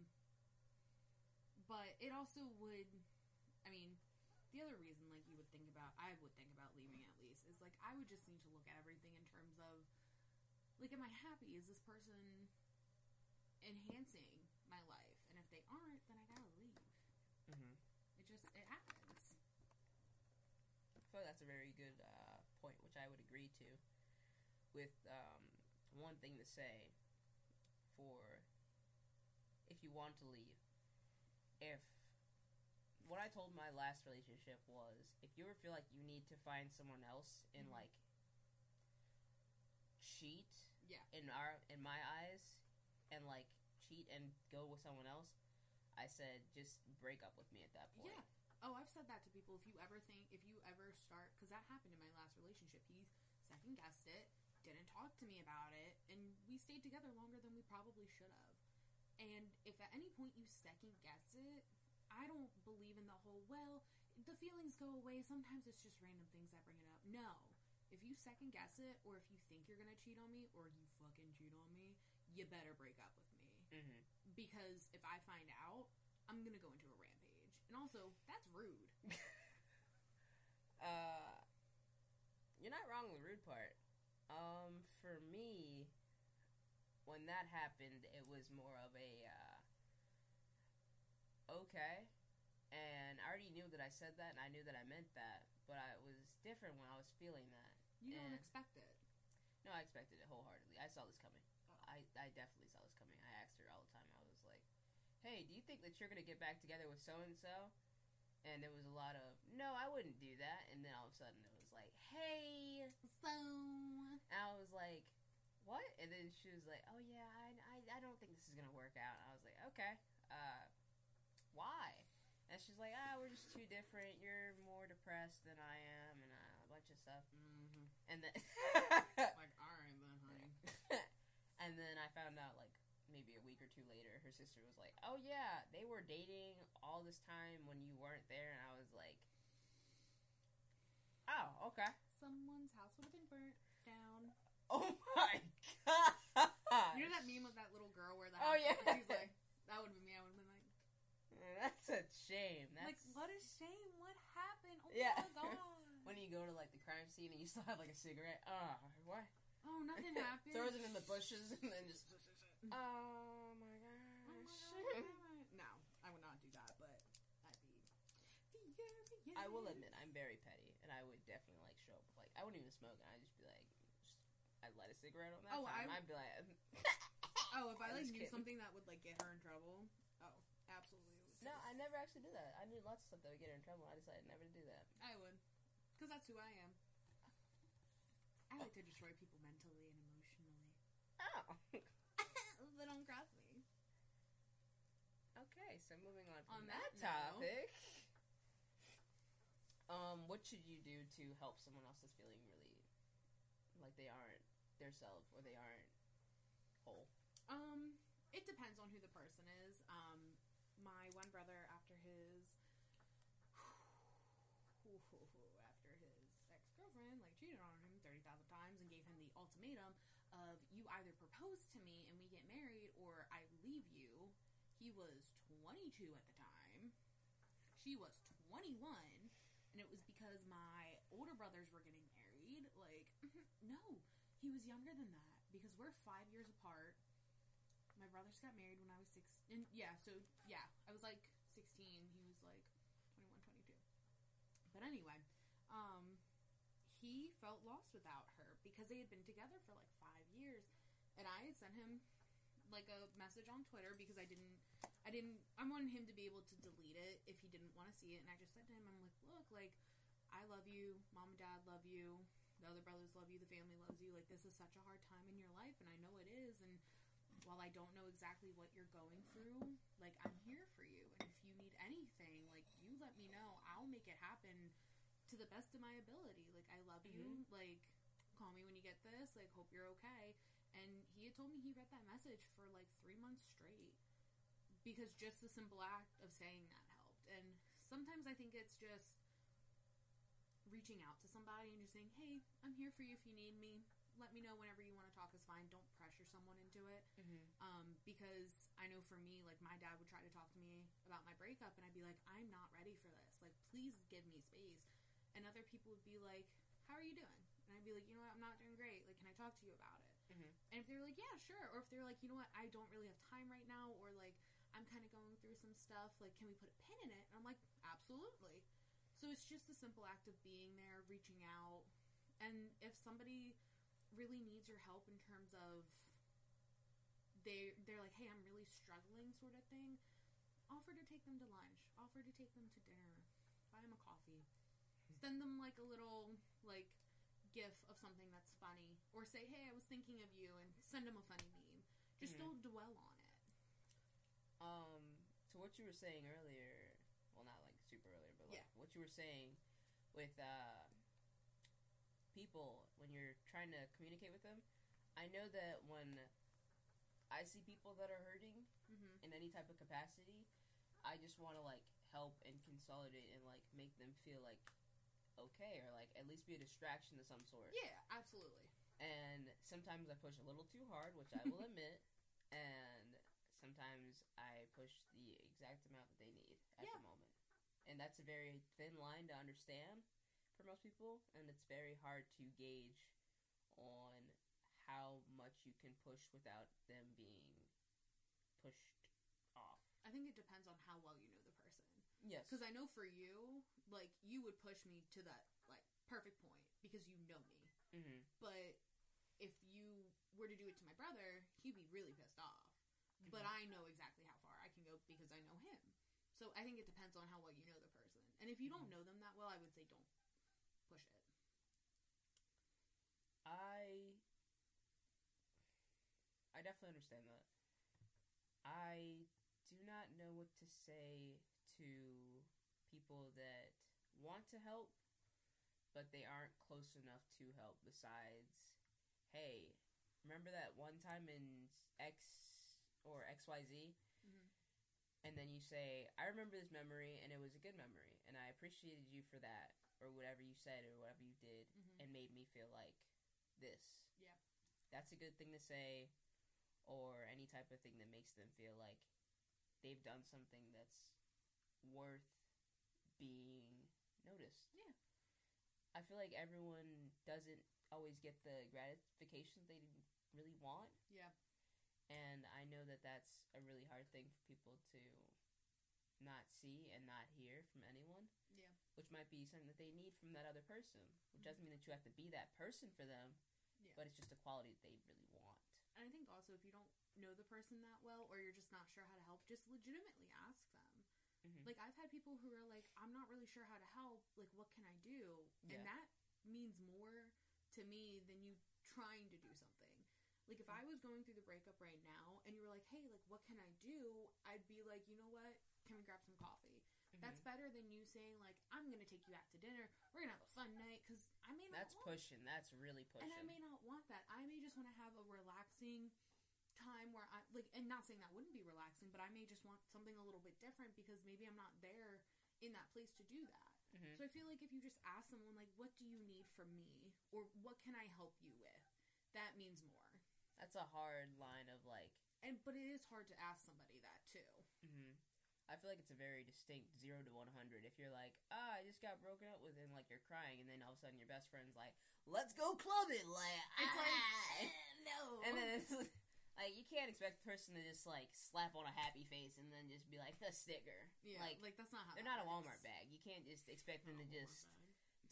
but it also would, I mean. The other reason, like you would think about, I would think about leaving at least, is like I would just need to look at everything in terms of, like, am I happy? Is this person enhancing my life and if they aren't then i gotta leave Mm-hmm. it just it happens I feel like that's a very good uh, point, which I would agree to. With um, thing to say for if you want to leave, if what I told my last relationship was, if you ever feel like you need to find someone else and Mhm. like cheat, Yeah. in our in my eyes, and like cheat and go with someone else, I said just break up with me at that point. yeah oh i've said that to people if you ever think if you ever start because that happened in my last relationship he second guessed it didn't talk to me about it and we stayed together longer than we probably should have and if at any point you second guess it i don't believe in the whole well the feelings go away. Sometimes it's just random things that bring it up. No. If you second guess it, or if you think you're gonna cheat on me, or you fucking cheat on me, you better break up with me. Mm-hmm. Because if I find out, I'm gonna go into a rampage. And also, that's rude. Uh, you're not wrong on the rude part. Um, for me, when that happened, it was more of a uh, okay, and I already knew that I said that, and I knew that I meant that, but I, it was different when I was feeling that. You don't expect it. No, I expected it wholeheartedly. I saw this coming. Oh. I, I definitely saw this coming. I asked her all the time. I was like, "Hey, do you think that you're gonna get back together with so and so?" And there was a lot of, "No, I wouldn't do that." And then all of a sudden, it was like, "Hey," So and I was like, "What?" And then she was like, "Oh yeah, I, I, I don't think this is gonna work out." And I was like, "Okay, uh, why?" And she's like, "Ah, we're just too different. You're more depressed than I am, and uh, a bunch of stuff." mm-hmm. And then, like, all right then, honey. and then I found out like maybe a week or two later, her sister was like, "Oh yeah, they were dating all this time when you weren't there," and I was like, "Oh, okay." Someone's house would have been burnt down. Oh my god! You know that meme of that little girl where the Oh, yeah. She's like, that would been me. I would have been like, That's a shame. That's like, what a shame. What happened? Oh Yeah. my god. when you go to like the crime scene and you still have like a cigarette. Ah, what? oh, nothing happened. Throws it in the bushes and then just. Oh my gosh. Oh my god. No, I would not do that, but I'd be. furious. I will admit, I'm very petty, and I would definitely like show up. Like, I wouldn't even smoke, and I'd just be like, just, I'd light a cigarette on that Oh, time. I- I'd be like, Oh, if I like knew kidding. something that would like get her in trouble. Oh, absolutely. no, I never actually did that. I knew lots of stuff that would get her in trouble. I decided never to do that. I would, because that's who I am. I like to destroy people mentally and emotionally. Oh. they don't cross me. okay, so moving on from On that, that topic. Um, what should you do to help someone else that's feeling really like they aren't their self or they aren't whole? Um, it depends on who the person is. Um, my one brother, after his after his ex girlfriend like cheated on him thirty thousand times and gave him the ultimatum of you either propose to me and we get married or I leave you. He was twenty two at the time. She was twenty one. And it was because my older brothers were getting married. Like, no, he was younger than that because we're five years apart. My brothers got married when I was six. And yeah, so yeah, I was like 16. He was like 21, 22. But anyway, um, he felt lost without her because they had been together for like five years. And I had sent him like a message on Twitter because I didn't, I didn't, I wanted him to be able to delete it if he didn't want to see it. And I just said to him, I'm like, look, like, I love you, mom and dad love you, the other brothers love you, the family loves you. Like, this is such a hard time in your life, and I know it is. And while I don't know exactly what you're going through, like, I'm here for you. And if you need anything, like, you let me know. I'll make it happen to the best of my ability. Like, I love you. Mm-hmm. Like, call me when you get this. Like, hope you're okay. And he had told me he read that message for like three months straight because just the simple act of saying that helped. And sometimes I think it's just reaching out to somebody and just saying, "Hey, I'm here for you if you need me. Let me know whenever you want to talk is fine. Don't pressure someone into it." Mm-hmm. Um, because I know for me, like my dad would try to talk to me about my breakup, and I'd be like, "I'm not ready for this. Like, please give me space." And other people would be like, "How are you doing?" And I'd be like, "You know what? I'm not doing great. Like, can I talk to you about it?" Mhm. And if they were like, "Yeah, sure," or if they're like, "You know what? I don't really have time right now," or like, "I'm kind of going through some stuff. Like, can we put a pin in it?" And I'm like, "Absolutely." So it's just a simple act of being there, reaching out, and if somebody really needs your help in terms of they they're like, hey, I'm really struggling, sort of thing. Offer to take them to lunch. Offer to take them to dinner. Buy them a coffee. Send them like a little like gif of something that's funny, or say, hey, I was thinking of you, and send them a funny meme. Just Mhm. don't dwell on it. Um, to what you were saying earlier, well, not like super earlier, but like Yeah. what you were saying with uh, people when you're trying to communicate with them. I know that when I see people that are hurting Mm-hmm. in any type of capacity, I just want to like help and consolidate and like make them feel like okay or like at least be a distraction of some sort. Yeah, absolutely. And sometimes I push a little too hard, which I will admit, and sometimes I push the exact amount that they need at Yeah. the moment. And that's a very thin line to understand for most people, and it's very hard to gauge on how much you can push without them being pushed off. I think it depends on how well you know the person. Yes. Because I know for you, like you would push me to that like perfect point because you know me. hmm But if you were to do it to my brother, he'd be really pissed off. But Mhm. I know exactly how far I can go because I know him. So I think it depends on how well you know the person. And if you don't Mhm. know them that well, I would say don't push it. I I definitely understand that. I do not know what to say to people that want to help but they aren't close enough to help besides hey, remember that one time in X or XYZ. And then you say, I remember this memory and it was a good memory and I appreciated you for that or whatever you said or whatever you did Mhm. and made me feel like this. Yeah. That's a good thing to say or any type of thing that makes them feel like they've done something that's worth being noticed. Yeah. I feel like everyone doesn't always get the gratification they really want Yeah. And I know that that's a really hard thing for people to not see and not hear from anyone. Yeah. Which might be something that they need from that other person. Which doesn't mean that you have to be that person for them, Yeah. but it's just a quality that they really want. And I think also if you don't know the person that well or you're just not sure how to help, just legitimately ask them. Mhm. Like I've had people who are like, I'm not really sure how to help. Like, what can I do? Yeah. And that means more to me than you trying to do something. Like if I was going through the breakup right now and you were like, hey, like what can I do? I'd be like, you know what? Can we grab some coffee? That's Mhm. better than you saying like, I'm gonna take you out to dinner. We're gonna have a fun night because I may not That's pushing. That's really pushing. and I may not want that. I may just want to have a relaxing time where I like, and not saying that wouldn't be relaxing, but I may just want something a little bit different because maybe I'm not there in that place to do that. Mhm. So I feel like if you just ask someone like, "What do you need from me?" or "What can I help you with?" that means more. That's a hard line of like. And but it is hard to ask somebody that too. hmm I feel like it's a very distinct zero to one hundred. If you're like, ah, I just got broken up with, and like you're crying, and then all of a sudden your best friend's like, let's go clubbing, like It's like, "Ah." no. and then it's like you can't expect the person to just like slap on a happy face and then just be like a sticker. yeah, like, like, that's not how they're not a. Walmart bag. You can't just expect them to just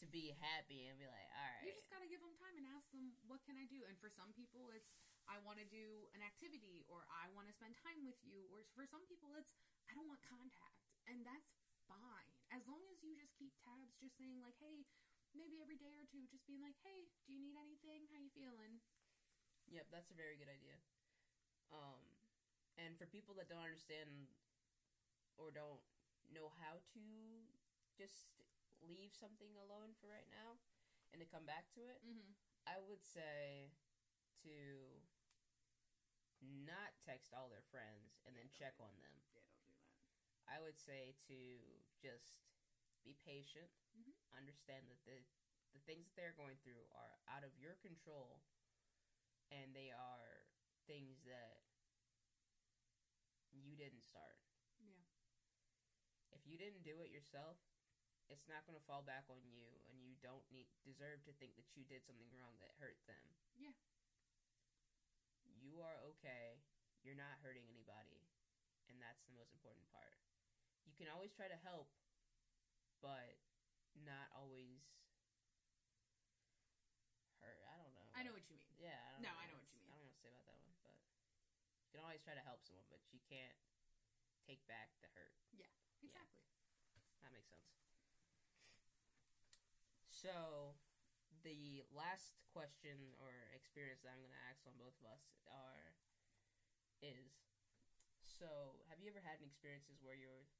to be happy and be like, all right. You just gotta give them time and ask them, what can I do? And for some people, it's, I want to do an activity, or I want to spend time with you, or for some people, it's, I don't want contact. And that's fine. As long as you just keep tabs, just saying, like, hey, maybe every day or two, just being like, hey, do you need anything? How you feeling? Yep, that's a very good idea. Um, and for people that don't understand or don't know how to just leave something alone for right now and to come back to it, Mm-hmm. I would say to not text all their friends and then Yeah, don't check on them. Yeah, don't do that. I would say to just be patient, Mhm. understand that the the things that they're going through are out of your control, and they are things that you didn't start. Yeah. If you didn't do it yourself, it's not going to fall back on you, and you don't need deserve to think that you did something wrong that hurt them. Yeah. You are okay. You're not hurting anybody, and that's the most important part. You can always try to help, but not always hurt. I don't know. I know what you mean. Yeah, I don't No, know. I know what you mean. I don't know what to say about that one, but you can always try to help someone, but you can't take back the hurt. Yeah, exactly. That makes sense. So, the last question or experience that I'm going to ask on both of us are is so have you ever had any experiences where you're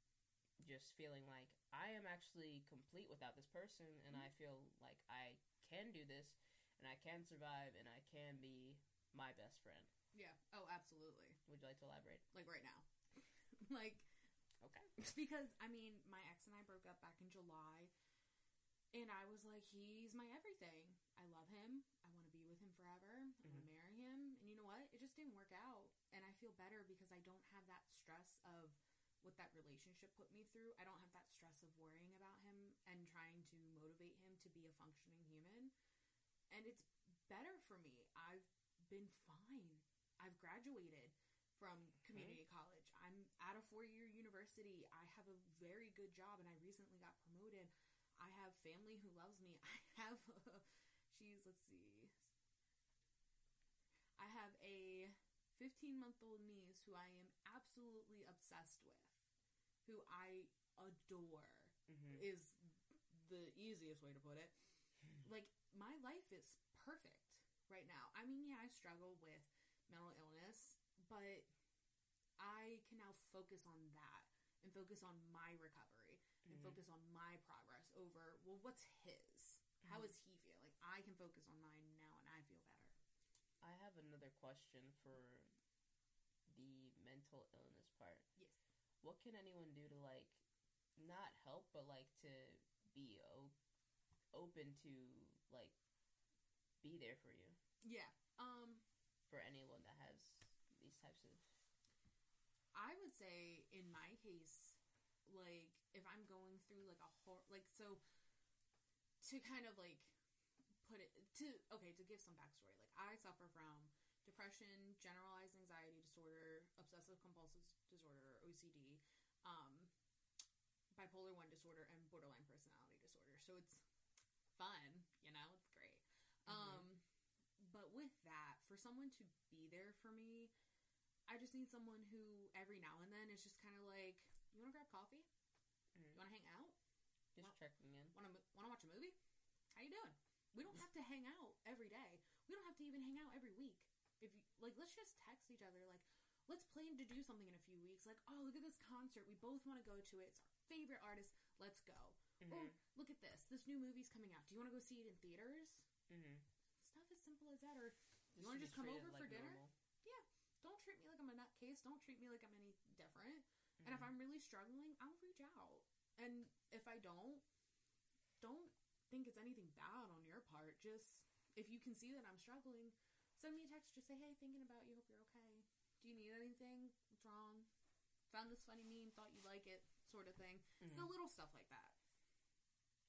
just feeling like I am actually complete without this person and I mm-hmm. feel like I can do this and I can survive and I can be my best friend. Yeah. Oh, absolutely. Would you like to elaborate? Like right now. like Okay. because I mean, my ex and I broke up And I was like, he's my everything. I love him. I want to be with him forever. I want to mm-hmm. marry him. And you know what? It just didn't work out. And I feel better because I don't have that stress of what that relationship put me through. I don't have that stress of worrying about him and trying to motivate him to be a functioning human. And it's better for me. I've been fine. I've graduated from mm-hmm. community college. I'm at a four year university. I have a very good job and I recently got promoted. I have family who loves me. I have, she's, let's see, I have a 15 month old niece who I am absolutely obsessed with, who I adore, Mm-hmm. is the easiest way to put it. Like, my life is perfect right now. I mean, yeah, I struggle with mental illness, but I can now focus on that and focus on my recovery and Mhm. focus on my progress over, well, what's his? How Mhm. is he feeling? I can focus on mine now and I feel better. I have another question for the mental illness part. Yes. What can anyone do to like not help, but like to be o- open to like be there for you Yeah. Um, for anyone that has these types of I would say in my case, like if I'm going through like a hor like so to kind of like put it to okay to give some backstory. Like I suffer from depression, generalized anxiety disorder, obsessive compulsive disorder, OCD, um, bipolar one disorder, and borderline personality disorder. So it's fun, you know, it's great. Mhm. Um, but with that, for someone to be there for me, I just need someone who every now and then is just kind of like, you want to grab coffee? Mhm. You want to hang out? just Well- checking in. Want to want to watch a movie? How you doing? We don't have to hang out every day. We don't have to even hang out every week. If you like, let's just text each other. Like, let's plan to do something in a few weeks. Like, oh, look at this concert. We both want to go to it. It's our favorite artist. Let's go. Mhm. Or look at this. This new movie's coming out. Do you want to go see it in theaters? Mhm. Stuff as simple as that. Or Just wanna just come over like for dinner? normal. don't treat me like I'm a nutcase. Don't treat me like I'm any different. And if Mhm. I'm really struggling, I'll reach out. And if I don't, don't think it's anything bad on your part. Just if you can see that I'm struggling, send me a text. Just say, "Hey, thinking about you. Hope you're okay. Do you need anything? What's wrong? Found this funny meme. Thought you'd like it. Sort of thing. Mhm. So little stuff like that.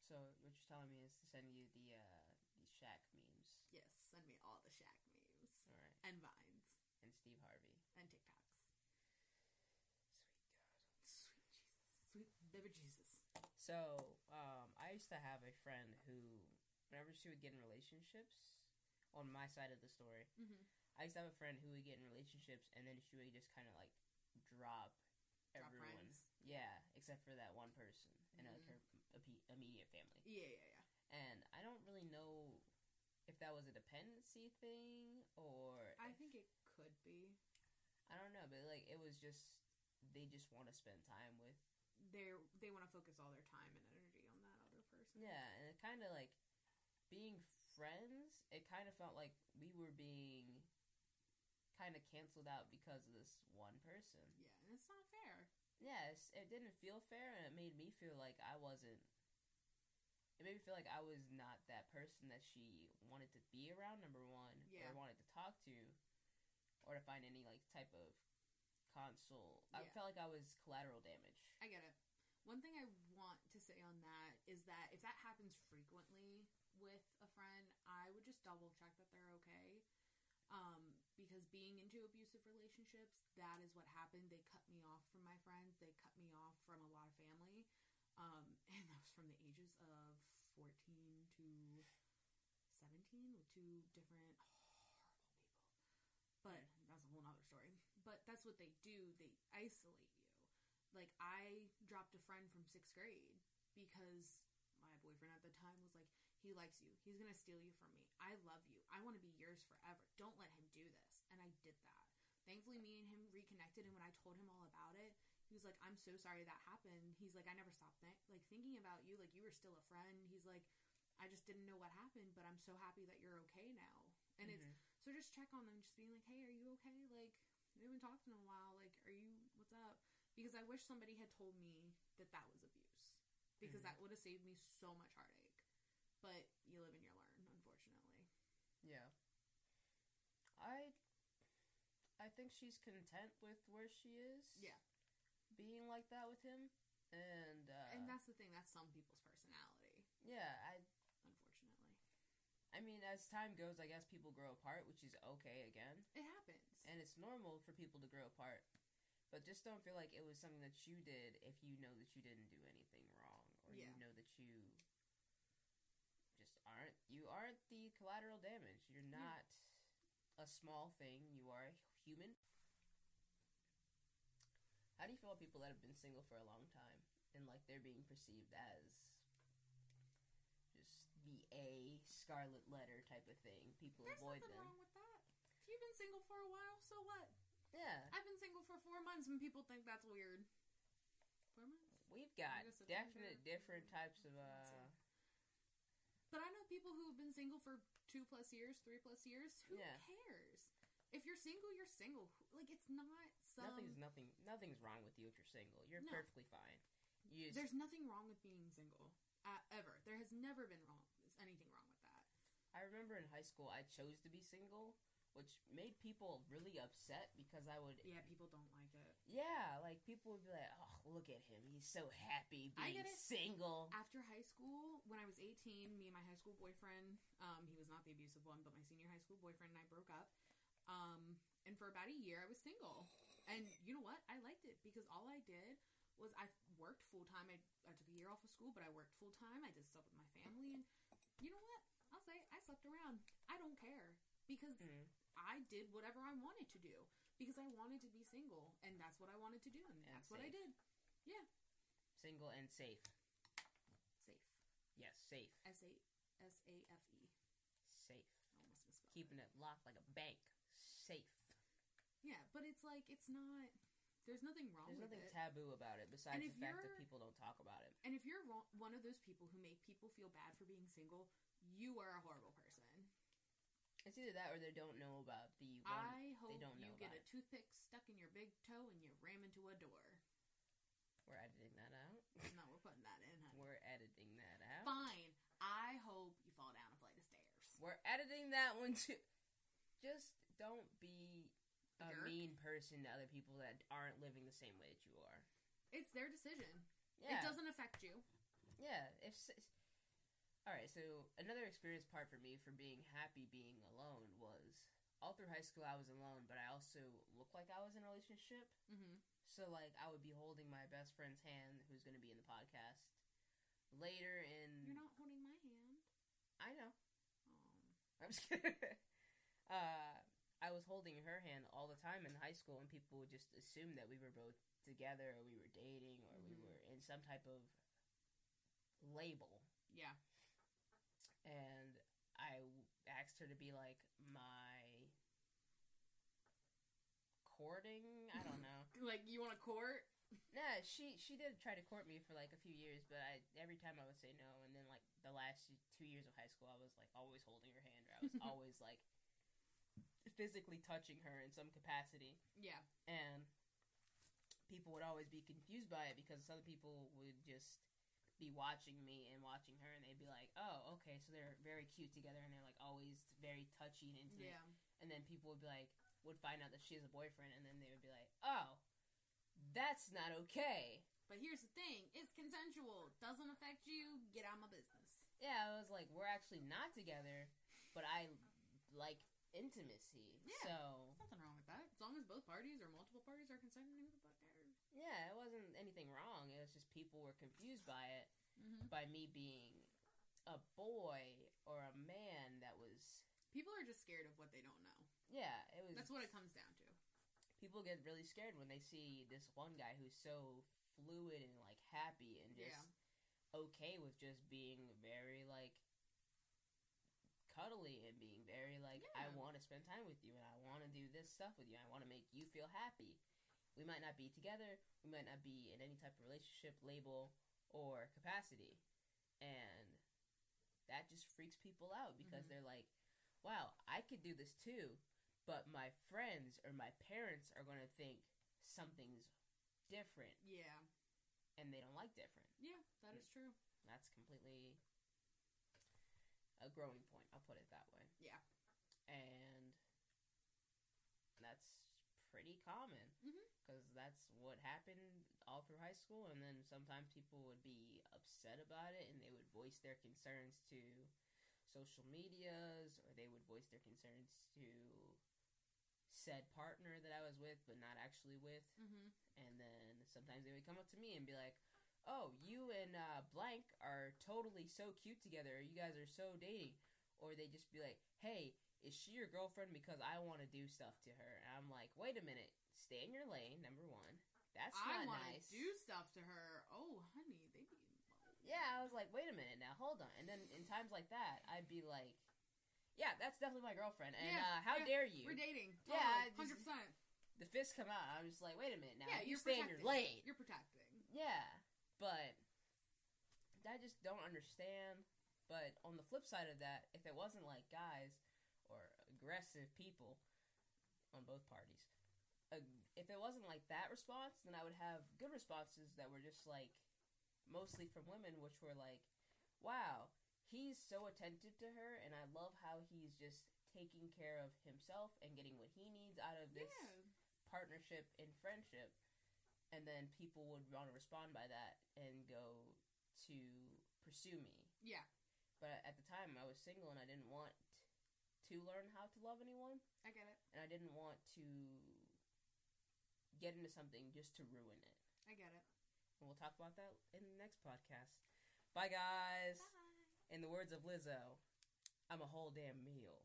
So what you're telling me is to send you the uh the Shaq memes. Yes. Send me all the Shaq memes All right. and vines And Steve Harvey. and TikToks. Sweet God. Sweet Jesus. Sweet baby Jesus. So, um, I used to have a friend who, whenever she would get in relationships, on my side of the story, Mm-hmm. I used to have a friend who would get in relationships and then she would just kind of like drop Drop everyone. friends. Yeah, except for that one person and like Mhm. her immediate family. Yeah, yeah, yeah. And I don't really know if that was a dependency thing or I if- think it could be. I don't know, but like it was just they just want to spend time with They're they want to focus all their time and energy on that other person. Yeah, and it kind of like being friends. It kind of felt like we were being kind of canceled out because of this one person. Yeah, and it's not fair. Yes, it didn't feel fair, and it made me feel like I wasn't. It made me feel like I was not that person that she wanted to be around. Number one, Yeah. or wanted to talk to, or to find any like type of console. I felt like I was collateral damage. I get it. One thing I want to say on that is that if that happens frequently with a friend, I would just double check that they're okay. Um, because being into abusive relationships, that is what happened. They cut me off from my friends. They cut me off from a lot of family. Um, and that was from the ages of 14 to 17 with two different horrible people. But that's a whole nother story. But that's what they do. They isolate you. Like I dropped a friend from sixth grade because my boyfriend at the time was like, he likes you. He's gonna steal you from me. I love you. I want to be yours forever. Don't let him do this. And I did that. Thankfully, me and him reconnected. And when I told him all about it, he was like, "I'm so sorry that happened." He's like, "I never stopped th- like thinking about you. Like you were still a friend." He's like, "I just didn't know what happened, but I'm so happy that you're okay now." And it's Mhm. so just check on them, just being like, "Hey, are you okay? Like, we haven't talked in a while. Like, are you? What's up?" Because I wish somebody had told me that that was abuse, because Mhm. that would have saved me so much heartache. but you live and you learn, unfortunately. Yeah. I I think she's content with where she is. Yeah. Being like that with him. And uh and that's the thing, that's some people's personality, yeah, I unfortunately. I mean as time goes I guess people grow apart, which is okay again. It happens. And it's normal for people to grow apart. But just don't feel like it was something that you did if you know that you didn't do anything wrong. Or Yeah. you know that you just aren't you aren't the collateral damage. You're not a small thing. You are a human. How do you feel about people that have been single for a long time and like they're being perceived as just the A scarlet letter type of thing? People There's avoid them. wrong with that. If you've been single for a while, so what? Yeah. I've been single for four months and people think that's weird. Four months? We've got definite different types of uh But I know people who have been single for two plus years, three plus years. Who Yeah. cares? If you're single, you're single. Like it's not some. nothing's nothing nothing's wrong with you if you're single. You're No. perfectly fine. You There's nothing wrong with being single. Uh, ever. There has never been wrong. Anything wrong with that. I remember in high school I chose to be single, which made people really upset because I would Yeah, people don't like it. yeah, like people would be like, "Oh, look at him. He's so happy being single." After high school, when I was 18, me and my high school boyfriend, um, he was not the abusive one, but my senior high school boyfriend and I broke up. Um, and for about a year, I was single. And you know what? I liked it because all I did was I worked full time. I, I took a year off of school, but I worked full time. I did stuff with my family. And you know what? I'll say I slept around. I don't care because Mm. I did whatever I wanted to do because I wanted to be single. And that's what I wanted to do. And, And that's what I did. Yeah. Single and safe. Safe. Yes, safe. S A S A F E. Safe. I almost misspelled Keeping it locked like a bank. Safe. Yeah, but it's like it's not. There's nothing wrong There's with nothing it. taboo about it besides the fact that people don't talk about it. and if you're wrong, one of those people who make people feel bad for being single, you are a horrible person. It's either that or they don't know about the one I hope don't you know get about a it. toothpick stuck in your big toe and you ram into a door. We're editing that out. No, we're putting that in, honey. We're editing that out. Fine. I hope you fall down a flight of stairs. We're editing that one too. Just don't be a Jerk. mean person to other people that aren't living the same way that you are. It's their decision. Yeah. It doesn't affect you. Yeah. If all right, so another experience part for me for being happy being alone was all through high school I was alone, but I also looked like I was in a relationship. Mm-hmm. So like I would be holding my best friend's hand, who's going to be in the podcast later. In You're not holding my hand. I know. Oh. I'm just kidding. uh, I was holding her hand all the time in high school, and people would just assume that we were both together, or we were dating, or we Mhm. were in some type of label. Yeah. And I asked her to be like my courting. I don't know. Like you want to court? Nah, she she did try to court me for like a few years, but I every time I would say no, and then like the last two years of high school, I was like always holding her hand, or I was always like physically touching her in some capacity, Yeah. and people would always be confused by it because some people would just be watching me and watching her, and they'd be like, "Oh, okay, so they're very cute together, and they're like always very touchy and intimate." Yeah. and then people would be like would find out that she has a boyfriend and then they would be like oh that's not okay But here's the thing: it's consensual. Doesn't affect you. Get out of my business. yeah i was like we're actually not together but i like intimacy Yeah. so Nothing wrong with that. As long as both parties or multiple parties are consenting, who the fuck cares? Yeah it wasn't anything wrong it was just people were confused by it Mm-hmm. by me being a boy or a man that was People are just scared of what they don't know. yeah it was That's what it comes down to. people get really scared when they see this one guy who's so fluid and like happy and just Yeah. okay with just being very like cuddly and being very like I want to spend time with you and I want to do this stuff with you. I want to make you feel happy. We might not be together. We might not be in any type of relationship label or capacity. And that just freaks people out because Mhm. they're like, "Wow, I could do this too." But my friends or my parents are going to think something's different Yeah. and they don't like different. Yeah, that is true. That's completely a growing point. I'll put it that way. Yeah. And pretty common because that's what happened all through high school. And then sometimes people would be upset about it and they would voice their concerns to social medias or they would voice their concerns to said partner that I was with but not actually with. Mm-hmm. And then sometimes they would come up to me and be like, "Oh, you and uh, blank are totally so cute together. You guys are so dating." Or they just be like, "Hey, is she your girlfriend? Because I want to do stuff to her." And I'm like, "Wait a minute. Stay in your lane. Number one. That's I not want to nice." do stuff to her. Oh, honey, they be. Yeah, I was like, "Wait a minute now. Hold on." And then in times like that, I'd be like, "Yeah, that's definitely my girlfriend." And Yeah, uh, how yeah, dare you? We're dating. Yeah, Totally, just- hundred percent. the fists come out. I'm just like, "Wait a minute now. Yeah, you you're stay in your lane." You're protecting. Yeah, but I just don't understand. But on the flip side of that, if it wasn't like guys aggressive people on both parties, uh, if it wasn't like that response, then I would have good responses that were just like mostly from women, which were like, "Wow, he's so attentive to her, and I love how he's just taking care of himself and getting what he needs out of this." Yeah. partnership and friendship and then people would want to respond by that and go to pursue me Yeah. but at the time i was single and i didn't want to learn how to love anyone I get it. and i didn't want to get into something just to ruin it I get it. and we'll talk about that in the next podcast bye guys Bye. in the words of lizzo i'm a whole damn meal